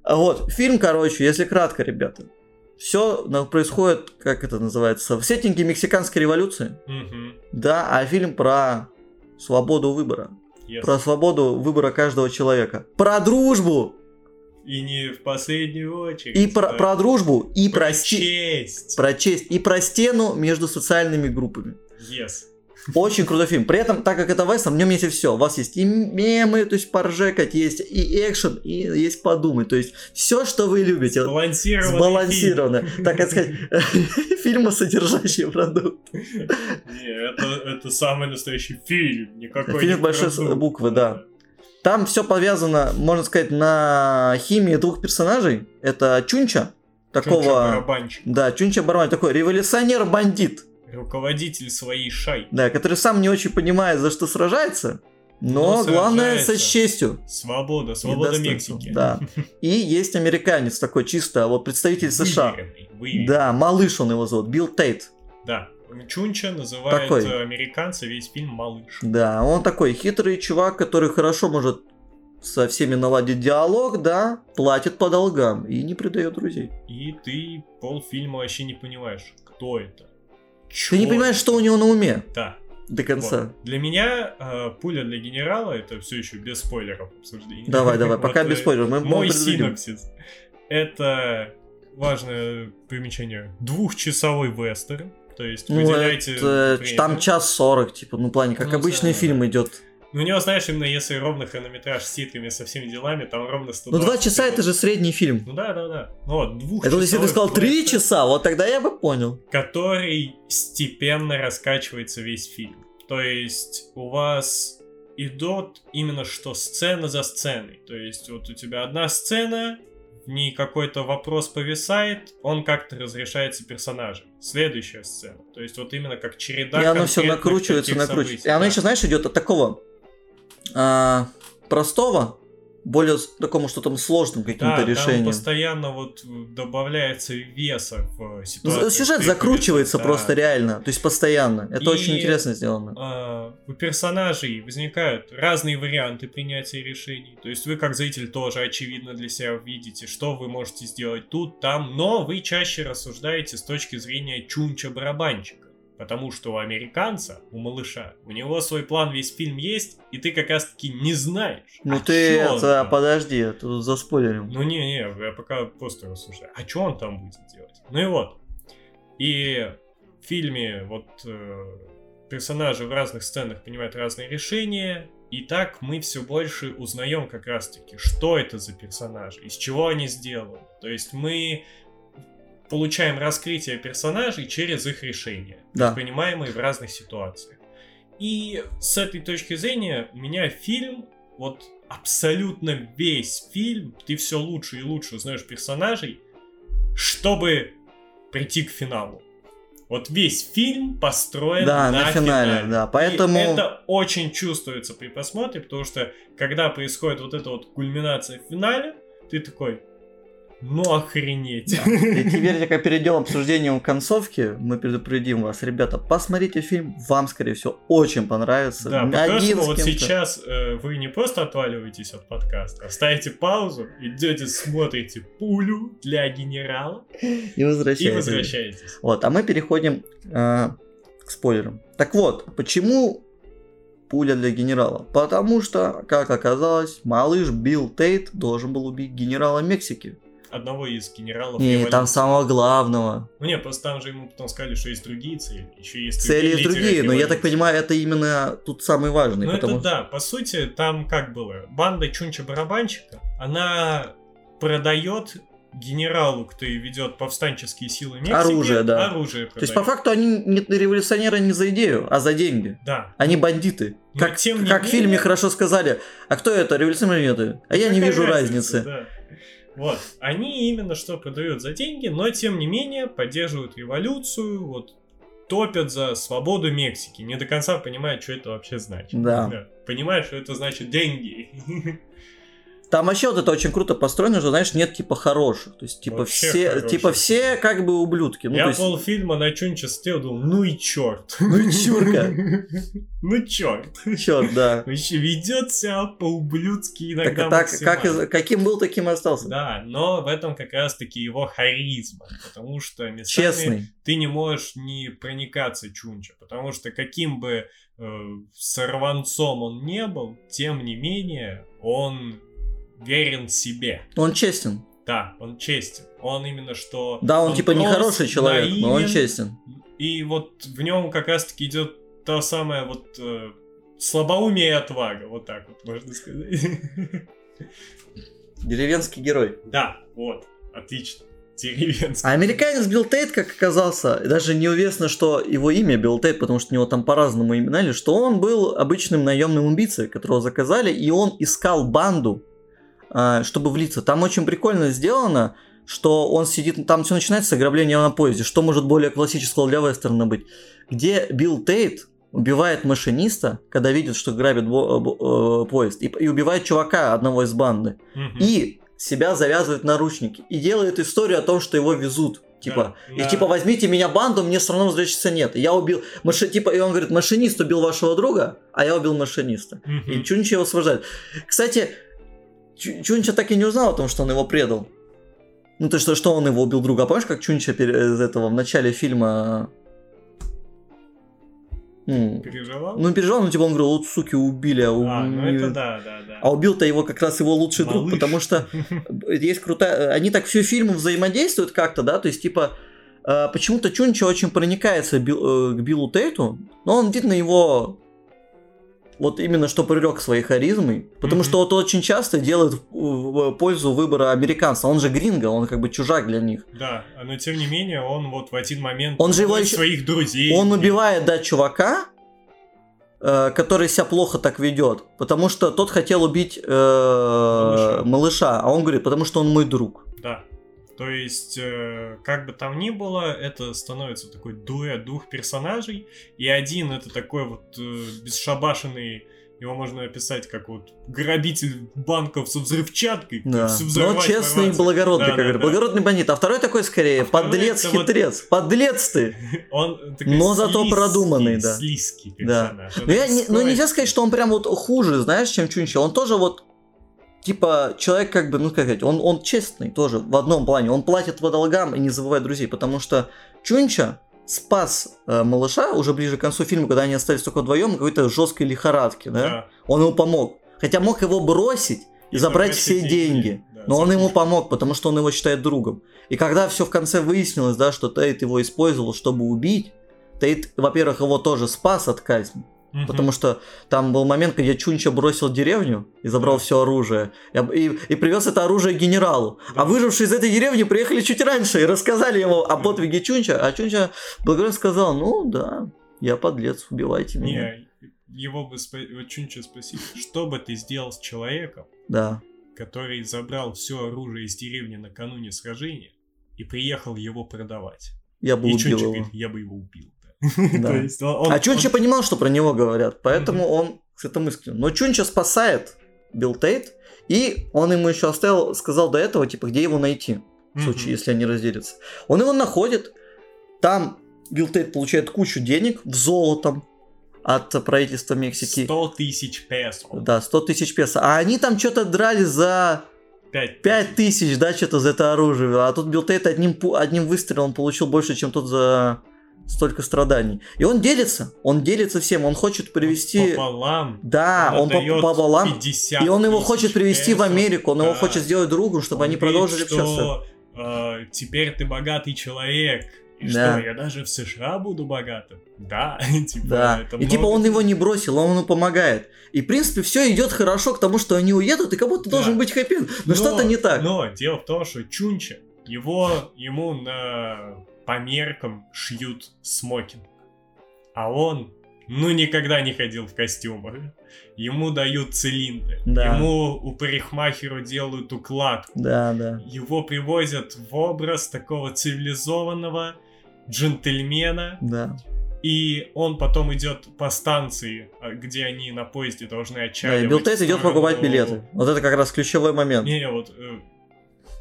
А Вот, фильм, короче, если кратко, ребята. Все происходит, как это называется, в сеттинге мексиканской революции. Да, а фильм про свободу выбора. Yes. Про свободу выбора каждого человека. Про дружбу! И не в последнюю очередь. И про, про дружбу, и Про про, честь. про честь, и про стену между социальными группами. Yes. Очень крутой фильм. При этом, так как это вестерн, в нем есть и все. У вас есть и мемы, то есть поржекать, есть и экшен, и есть подумать. То есть все, что вы любите. Вот Сбалансированный Сбалансированно. Так это сказать, фильмосодержащий продукт. Не, это, это самый настоящий фильм. Никакой Фильм большой продукт. буквы, да. Там все повязано, можно сказать, на химии двух персонажей. Это Чунча, такого... Чунча-барабанщик. Да, Чунча Барман, такой революционер-бандит. Руководитель своей шайки. Да, который сам не очень понимает, за что сражается. Но, Но главное, со честью. Свобода, свобода. Мексики. Да. И есть американец такой чисто, вот представитель США. Выверенный, выверенный. Да, малыш он его зовут, Билл Тейт. Да. Чунча называет Такой. э, американца весь фильм малыш. Да, он такой хитрый чувак, который хорошо может со всеми наладить диалог, да, платит по долгам и не предает друзей. И ты полфильма вообще не понимаешь, кто это. Ты не понимаешь, что у него на уме Да. до конца. Вот. Для меня э, пуля для генерала это все еще без спойлеров обсуждения. Давай, давай, пока Вот, без э, спойлеров. Мы, Мой синопсис. Это важное примечание. Двухчасовой вестерн. То есть Ну, выделяйте это, время. там час сорок, типа, ну, в плане, как Ну, обычный да. фильм идет. Ну, у него, знаешь, именно если ровно хронометраж с титрами, со всеми делами, там ровно 120 Ну, два часа это же средний фильм. Ну да, да, да. Ну вот, двух Это если ты сказал три часа, вот тогда я бы понял. который степенно раскачивается весь фильм. То есть у вас идут именно что сцена за сценой. То есть вот у тебя одна сцена, в ней какой-то вопрос повисает, он как-то разрешается персонажем. Следующая сцена. То есть вот именно как череда и оно все накручивается, накручивается. событий. И оно Да. еще, знаешь, идет от такого а, простого, более такому что-то сложным каким-то Да, там решением. постоянно вот добавляется веса в ситуацию. Ну, Сюжет закручивается просто реально, то есть постоянно. Это И- очень интересно сделано. а, у персонажей возникают разные варианты принятия решений. То есть вы как зритель тоже очевидно для себя видите, что вы можете сделать тут, там, но вы чаще рассуждаете с точки зрения чунча-барабанщика. Потому что у американца, у малыша, у него свой план весь фильм есть, и ты как раз таки не знаешь. Ну а ты это, там. подожди, это за спойлером. Ну не-не, я пока просто рассуждаю. А что он там будет делать? Ну и вот. И в фильме вот э, персонажи в разных сценах принимают разные решения, и так мы все больше узнаем как раз-таки, что это за персонажи, из чего они сделаны. То есть мы получаем раскрытие персонажей через их решения, Да. принимаемые в разных ситуациях. И с этой точки зрения у меня фильм, вот абсолютно весь фильм, ты все лучше и лучше узнаешь персонажей, чтобы прийти к финалу. Вот весь фильм построен Да, на, на финале, да, поэтому- И это очень чувствуется при просмотре, потому что когда происходит вот эта вот кульминация в финале, ты такой, ну охренеть. И теперь, когда перейдем к обсуждению концовки, мы предупредим вас, ребята, посмотрите фильм, вам, скорее всего, очень понравится. Да, что с вот сейчас э, вы не просто отваливаетесь от подкаста, а ставите паузу, идете, смотрите пулю для генерала И и возвращаетесь. возвращаетесь. Вот, а мы переходим э, к спойлерам. Так вот, почему пуля для генерала? Потому что, как оказалось, малыш Билл Тейт должен был убить генерала Мексики. Одного из генералов Не, революции. там самого главного. Ну не, просто там же ему потом сказали, что есть другие цели. Еще есть Цели есть другие, но я так революции. понимаю, это именно тут самый важный. Ну потому это да, по сути, там как было? Банда Чунча-барабанщика, она продает генералу, кто и ведет повстанческие силы Мексики, Оружие, да. оружие То есть, по продает. факту, они не революционеры не за идею, а за деньги. Да. Они бандиты. Но Как, тем не как в фильме менее- хорошо сказали. А кто это, революционеры? А я не вижу разница, разницы. да. Вот. Они именно что продают за деньги, но тем не менее поддерживают революцию, вот топят за свободу Мексики. Не до конца понимают, что это вообще значит. Да. Понимают, что это значит деньги. Там вообще вот это очень круто построено, что, знаешь, нет типа хороших. То есть, типа Вообще все, хороших. типа все как бы ублюдки. Ну, Я есть, полфильма на Чунча сидел, думал, ну и черт. Ну и чурка. Ну черт. черт, да. Ведет себя по-ублюдски Так, иногда так, как, максимально. из- каким был, таким и остался. Да, но в этом как раз-таки его харизма, потому что местами Честный. ты не можешь не проникаться Чунча, потому что каким бы э, сорванцом он не был, тем не менее он верен себе. Он честен. Да, он честен. Он именно что... Да, он, типа не прост, хороший человек, но он наивен, честен. И вот в нем как раз-таки идет та самая вот э, слабоумие и отвага, вот так вот можно сказать. Деревенский герой. Да, вот, отлично. Деревенский. А американец Билл Тейт, как оказался, даже неизвестно, что его имя Билл Тейт, потому что у него там по-разному именали, что он был обычным наемным убийцей, которого заказали, и он искал банду, чтобы влиться. Там очень прикольно сделано, что он сидит, там все начинается с ограбления на поезде, что может более классического для вестерна быть, где Билл Тейт убивает машиниста, когда видит, что грабит э, поезд, и, и убивает чувака одного из банды Мгм. и себя завязывает наручники и делает историю о том, что его везут. Типа, Да, и да. типа возьмите меня банду, мне все равно возвращаться нет. Я убил маши... типа, и он говорит, машинист убил вашего друга, а я убил машиниста. Мгм. И Чунча его освобождает. Кстати, Чунча так и не узнал о том, что он его предал. Ну, то, что, что он его убил друга. А помнишь, как Чунча из этого в начале фильма... м, Переживал? Ну, переживал, ну, типа, он говорил, вот, суки, убили, а, а, ну это да, да, да. а убил-то его как раз его лучший друг, Малыш. потому что есть крутая... Они так всю фильму взаимодействуют как-то, да, то есть, типа, э, почему-то Чунча очень проникается э, к Биллу Тейту, но он, видно, его вот именно что прирек своей харизмой, потому Мгм. что вот очень часто делает в в пользу выбора американца. Он же гринго, он как бы чужак для них. Да, но тем не менее, он вот в один момент Он же его еще- своих друзей. Он убивает, да, чувака, э, который себя плохо так ведет, потому что тот хотел убить э, Малыша. малыша, а он говорит, потому что он мой друг. Да. То есть, э, как бы там ни было, это становится такой дуэт двух персонажей, и один это такой вот э, бесшабашенный, его можно описать как вот грабитель банков со взрывчаткой, Да. Но взорвать, честный и порвать. благородный, Да, как да, говорят. да. Благородный бандит. А второй такой скорее А второй подлец, это вот-. Подлец ты. Он такой Но зато слизкий, продуманный, да. Слизкий Да. персонаж. Но, я не- но нельзя сказать, что он прям вот хуже, знаешь, чем Чунча. Он тоже вот типа человек как бы, ну как сказать, он, он честный тоже в одном плане. Он платит по долгам и не забывает друзей, потому что Чунча спас э, малыша уже ближе к концу фильма, когда они остались только вдвоем, какой-то жесткой лихорадки, да? Да. Он ему помог. Хотя мог его бросить и, И забрать все деньги. деньги, да, Но он ему помог, потому что он его считает другом. И когда все в конце выяснилось, да, что Тейт его использовал, чтобы убить, Тейт, во-первых, его тоже спас от казни. Мгм. Потому что там был момент, когда Чунча бросил деревню и забрал все оружие. И, и, и привез это оружие генералу. Да. А выжившие из этой деревни приехали чуть раньше и рассказали ему о подвиге Чунча. А Чунча благородно сказал, ну да, я подлец, убивайте меня. Не, его бы вот Чунча спросили, что бы ты сделал с человеком, Да. который забрал все оружие из деревни накануне сражения и приехал его продавать. Я бы и убил Чунча его. говорит, я бы его убил. Да. То есть он- а Чунча он- понимал, что про него говорят, поэтому он к этому искренен. Но Чунча спасает Билл Тейт, и он ему еще оставил, сказал до этого, типа, где его найти, в случае, если они разделятся. Он его находит, там Билл Тейт получает кучу денег в золотом от правительства Мексики. 100 тысяч песо. Да, 100 тысяч песо. А они там что-то драли за 5 5 тысяч, да, что-то за это оружие. А тут Билл Тейт одним, одним выстрелом получил больше, чем тот за столько страданий. И он делится, он делится всем, он хочет привести... Пополам. Да, он по- отдает пополам. 50 И он его хочет привести в. Америку, он его Да. хочет сделать другом, чтобы Он они говорит, продолжили общаться. что э, теперь ты богатый человек. И Да. что, я даже в США буду богатым? Да, типа, Да. это И типа много- он его не бросил, он ему помогает. И в принципе все идет хорошо к тому, что они уедут, и как будто Да. должен быть хэппи. Но, что-то не так. Но дело в том, что Чунча, его, ему на, по меркам шьют смокинг. А он, ну, никогда не ходил в костюмах. Ему дают цилиндр. Да. Ему у парикмахера делают укладку. Да, да. Его привозят в образ такого цивилизованного джентльмена. Да. И он потом идет по станции, а, где они на поезде должны Да, отчаливать. и Тейт в идет покупать билеты. Вот это как раз ключевой момент. Не, вот э,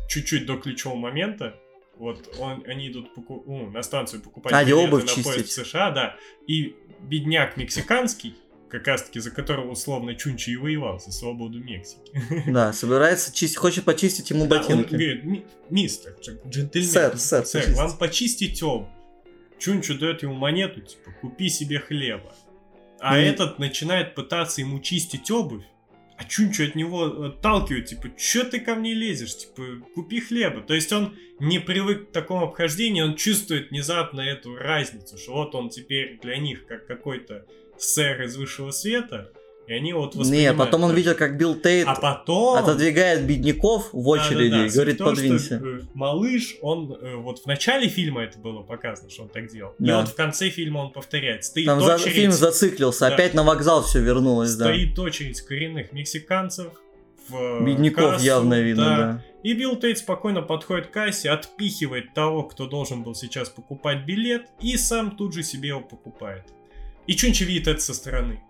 чуть-чуть до ключевого момента, вот он, они идут поку- ну, на станцию покупать А, билеты обувь на поезд чистить. в США, да. И бедняк мексиканский, как раз таки, за которого условно Чунчи и воевал, за свободу Мексики. Да, собирается чистить, хочет почистить ему Да, он ботинки. говорит, «Ми- мистер, дж- джентльмен, Сэр, сэр, почистите». вам почистить обувь. Чунчу дает ему монету, типа, купи себе хлеба. А И- этот начинает пытаться ему чистить обувь, а Чунчу от него отталкивает, типа, чё ты ко мне лезешь, типа, купи хлеба. То есть он не привык к такому обхождению, он чувствует внезапно эту разницу, что вот он теперь для них как какой-то сэр из высшего света, и они вот Не, воспринимают потом он видел, как Билл Тейт А потом... отодвигает бедняков в очереди Да-да-да. и Суть говорит, в том, подвинься. что, э, малыш, он э, вот в начале фильма это было показано, что он так делал. И Да. вот в конце фильма он повторяет. Стоит Там за- очередь, фильм зациклился, Да. опять на вокзал все вернулось, да. стоит очередь коренных мексиканцев. В э, Бедняков кассу, явно видно, да. И Билл Тейт спокойно подходит к кассе, отпихивает того, кто должен был сейчас покупать билет, и сам тут же себе его покупает. И Чунчи видит это со стороны.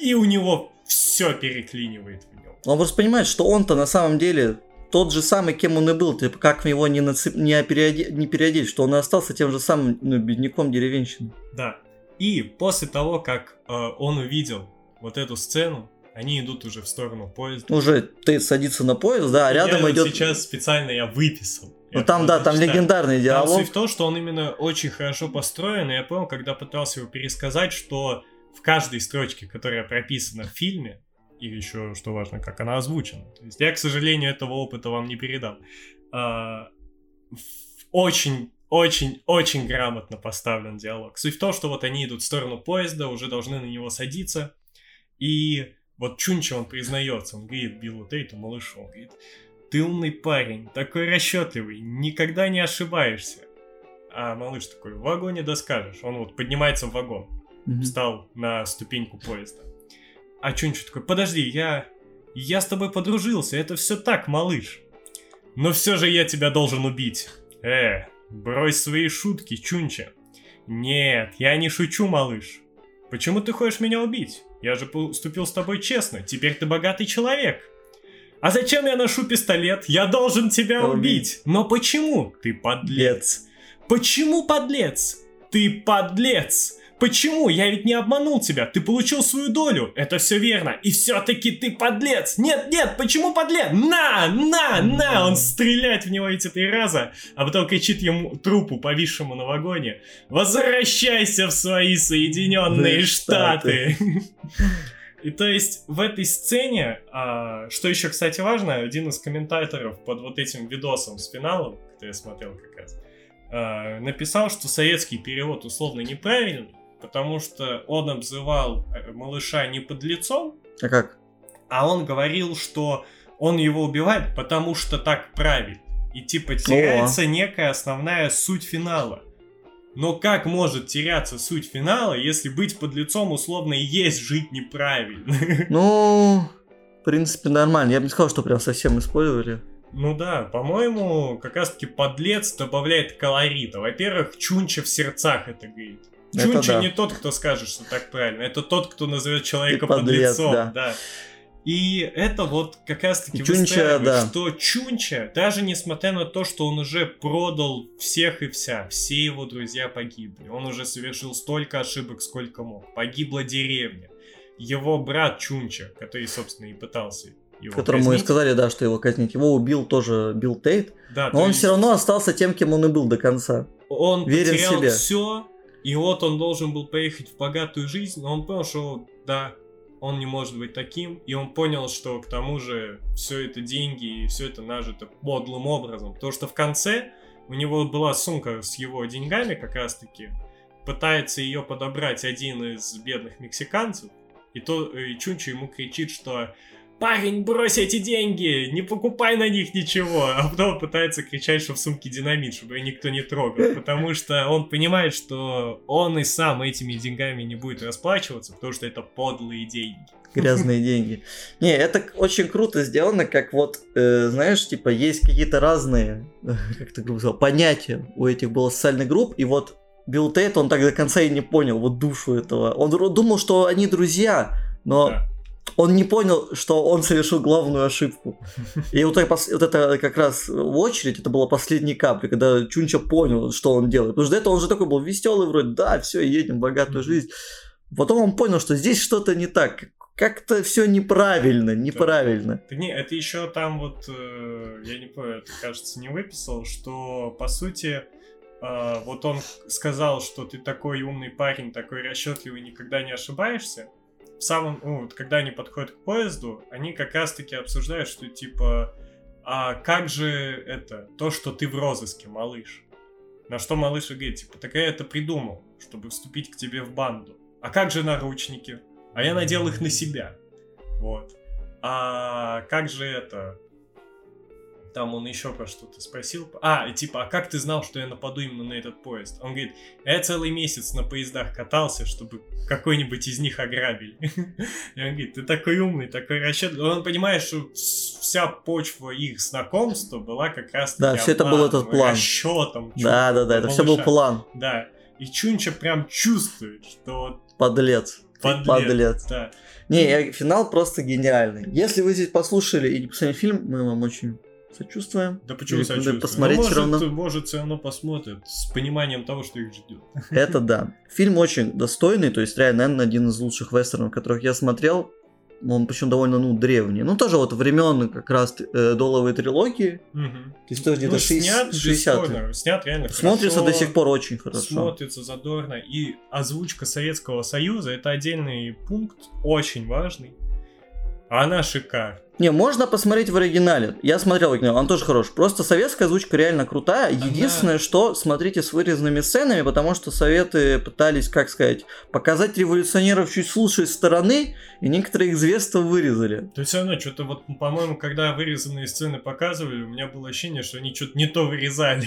И у него все переклинивает в нем. Он просто понимает, что он-то на самом деле тот же самый, кем он и был. Типа, как его не, нацеп... не, опереоде- не переодеть, что он и остался тем же самым ну, бедняком деревенщины. Да. И после того, как э, он увидел вот эту сцену, они идут уже в сторону поезда. Уже Тейт садится на поезд, да, а рядом я идет... сейчас специально я выписал. Ну там, да, там легендарный Там диалог. суть в том, что он именно очень хорошо построен, и я понял, когда пытался его пересказать, что в каждой строчке, которая прописана в фильме, и еще, что важно, как она озвучена. То есть я, к сожалению, этого опыта вам не передал. А, очень, очень, очень грамотно поставлен диалог. Суть в том, что вот они идут в сторону поезда, уже должны на него садиться, и вот Чунча он признается, он говорит Биллу Тейту, малышу, он говорит, ты умный парень, такой расчетливый, никогда не ошибаешься. А малыш такой, в вагоне доскажешь. Он вот поднимается в вагон, Мгм. встал на ступеньку поезда. А Чунчу такой, подожди, я... Я с тобой подружился, это все так, малыш. Но все же я тебя должен убить. Э, брось свои шутки, Чунча. Нет, я не шучу, малыш. Почему ты хочешь меня убить? Я же поступил с тобой честно, теперь ты богатый человек. А зачем я ношу пистолет? Я должен тебя Убить. убить. Но почему? Ты подлец. Лец. Почему подлец? Ты подлец! Почему? Я ведь не обманул тебя. Ты получил свою долю. Это все верно. И все-таки ты подлец. Нет, нет, почему подлец? На, на, на! Он стреляет в него эти три раза, а потом кричит ему трупу, повисшему на вагоне. Возвращайся в свои Соединенные Да, Штаты. И то есть в этой сцене, а, что еще, кстати, важно, один из комментаторов под вот этим видосом с финалом, который я смотрел как раз, а, написал, что советский перевод условно неправильный, потому что он обзывал э, малыша не подлецом, А как? а он говорил, что он его убивает, потому что так правит. И типа теряется некая основная суть финала. Но как может теряться суть финала, если быть подлецом условно и есть жить неправильно? Ну, в принципе, нормально. Я бы не сказал, что прям совсем использовали. Ну да, по-моему, как раз таки подлец добавляет колорита. Во-первых, Чунча в сердцах это говорит. Это Чунча да. не тот, кто скажет, что так правильно. Это тот, кто назовет человека подлец, подлецом. да. Да. И это вот как раз таки Чунча, да. что Чунча, даже несмотря на то, что он уже продал всех и вся, все его друзья погибли. Он уже совершил столько ошибок, сколько мог. Погибла деревня. Его брат Чунча, который, собственно, и пытался его Которому и казнить. сказали, да, что его казнить. Его убил тоже Билл Тейт. Да, Но он есть- все равно остался тем, кем он и был до конца. Он Верен потерял себе. все, и вот он должен был поехать в богатую жизнь, но он понял, что да, он не может быть таким, и он понял, что к тому же все это деньги и все это нажито подлым образом, потому что в конце у него была сумка с его деньгами как раз-таки, пытается ее подобрать один из бедных мексиканцев, и то и Чунчу ему кричит, что Парень, брось эти деньги, не покупай на них ничего. А потом пытается кричать, что в сумке динамит, чтобы ее никто не трогал. Потому что он понимает, что он и сам этими деньгами не будет расплачиваться, потому что это подлые деньги. Грязные деньги. Не, это очень круто сделано, как вот, э, знаешь, типа, есть какие-то разные, как ты грубо сказал, понятия у этих было социальных групп, и вот Билл Тейт, он так до конца и не понял вот душу этого. Он ду- думал, что они друзья, но Да. Он не понял, что он совершил главную ошибку. И вот, вот это как раз в очередь, это была последняя капля, когда Чунча понял, что он делает. Потому что до этого он же такой был веселый вроде, да, все, едем богатую жизнь. Потом он понял, что здесь что-то не так. Как-то все неправильно, неправильно. Да не, это еще там вот, э, я не помню, это, кажется, не выписал, что, по сути, э, вот он сказал, что ты такой умный парень, такой расчетливый, никогда не ошибаешься. В самом, ну, вот, когда они подходят к поезду, они как раз-таки обсуждают, что, типа, а как же это, то, что ты в розыске, малыш? На что малыш говорит, типа, так я это придумал, чтобы вступить к тебе в банду. А как же наручники? А я надел их на себя. Вот. А как же это? Там он еще про что-то спросил. А, типа, а как ты знал, что я нападу именно на этот поезд? Он говорит, я целый месяц на поездах катался, чтобы какой-нибудь из них ограбили. И он говорит, ты такой умный, такой расчетливый. Он понимает, что вс- вся почва их знакомства была как раз Да, всё это был этот план. Расчетом. Да, да, да, это все был план. Да. И Чунча прям чувствует, что Подлец. подлец. Подлец. Да. Не, я- финал просто гениальный. Если вы здесь послушали и не посмотрели фильм, мы вам очень сочувствуем. Да почему сочувствую? посмотреть Ну, может, равно. может, все равно посмотрят с пониманием того, что их ждет. Это да. Фильм очень достойный, то есть реально, наверное, один из лучших вестернов, которых я смотрел. Он причем довольно, ну, древний. Ну, тоже вот времен как раз э, долловой трилогии. То есть тоже где-то Ну, шесть- снят 60 бесспорно, снят реально Смотрится хорошо, до сих пор очень хорошо. Смотрится задорно. И озвучка Советского Союза это отдельный пункт, очень важный. А она шикарна. Не, можно посмотреть в оригинале. Я смотрел в оригинале, он тоже хорош. Просто советская озвучка реально крутая. Единственное, что смотрите с вырезанными сценами, потому что советы пытались, как сказать, показать революционеров чуть с лучшей стороны, и некоторые их зверства вырезали. То есть все равно, что-то вот, по-моему, когда вырезанные сцены показывали, у меня было ощущение, что они что-то не то вырезали.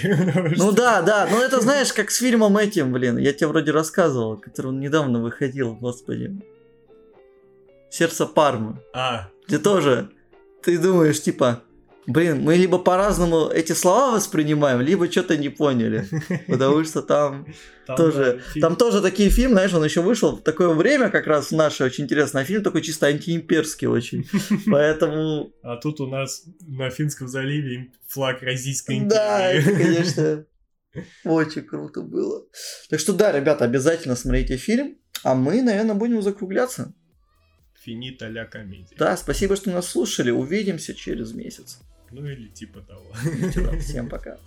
Ну да, да, но это знаешь, как с фильмом этим, блин, я тебе вроде рассказывал, который он недавно выходил, господи. Сердце Пармы. А, Где тоже ты думаешь, типа, блин, мы либо по-разному эти слова воспринимаем, либо что-то не поняли. Потому что там там, тоже, да, там тоже такие фильмы, знаешь, он еще вышел в такое время, как раз наше очень интересный фильм, такой чисто антиимперский очень. Поэтому, А тут у нас на Финском заливе флаг Российской да, это, империи. конечно, очень круто было. Так что да, ребята, обязательно смотрите фильм, а мы, наверное, будем закругляться. Финита ля комедия. Да, спасибо, что нас слушали, увидимся через месяц. Ну или типа того. Всем пока.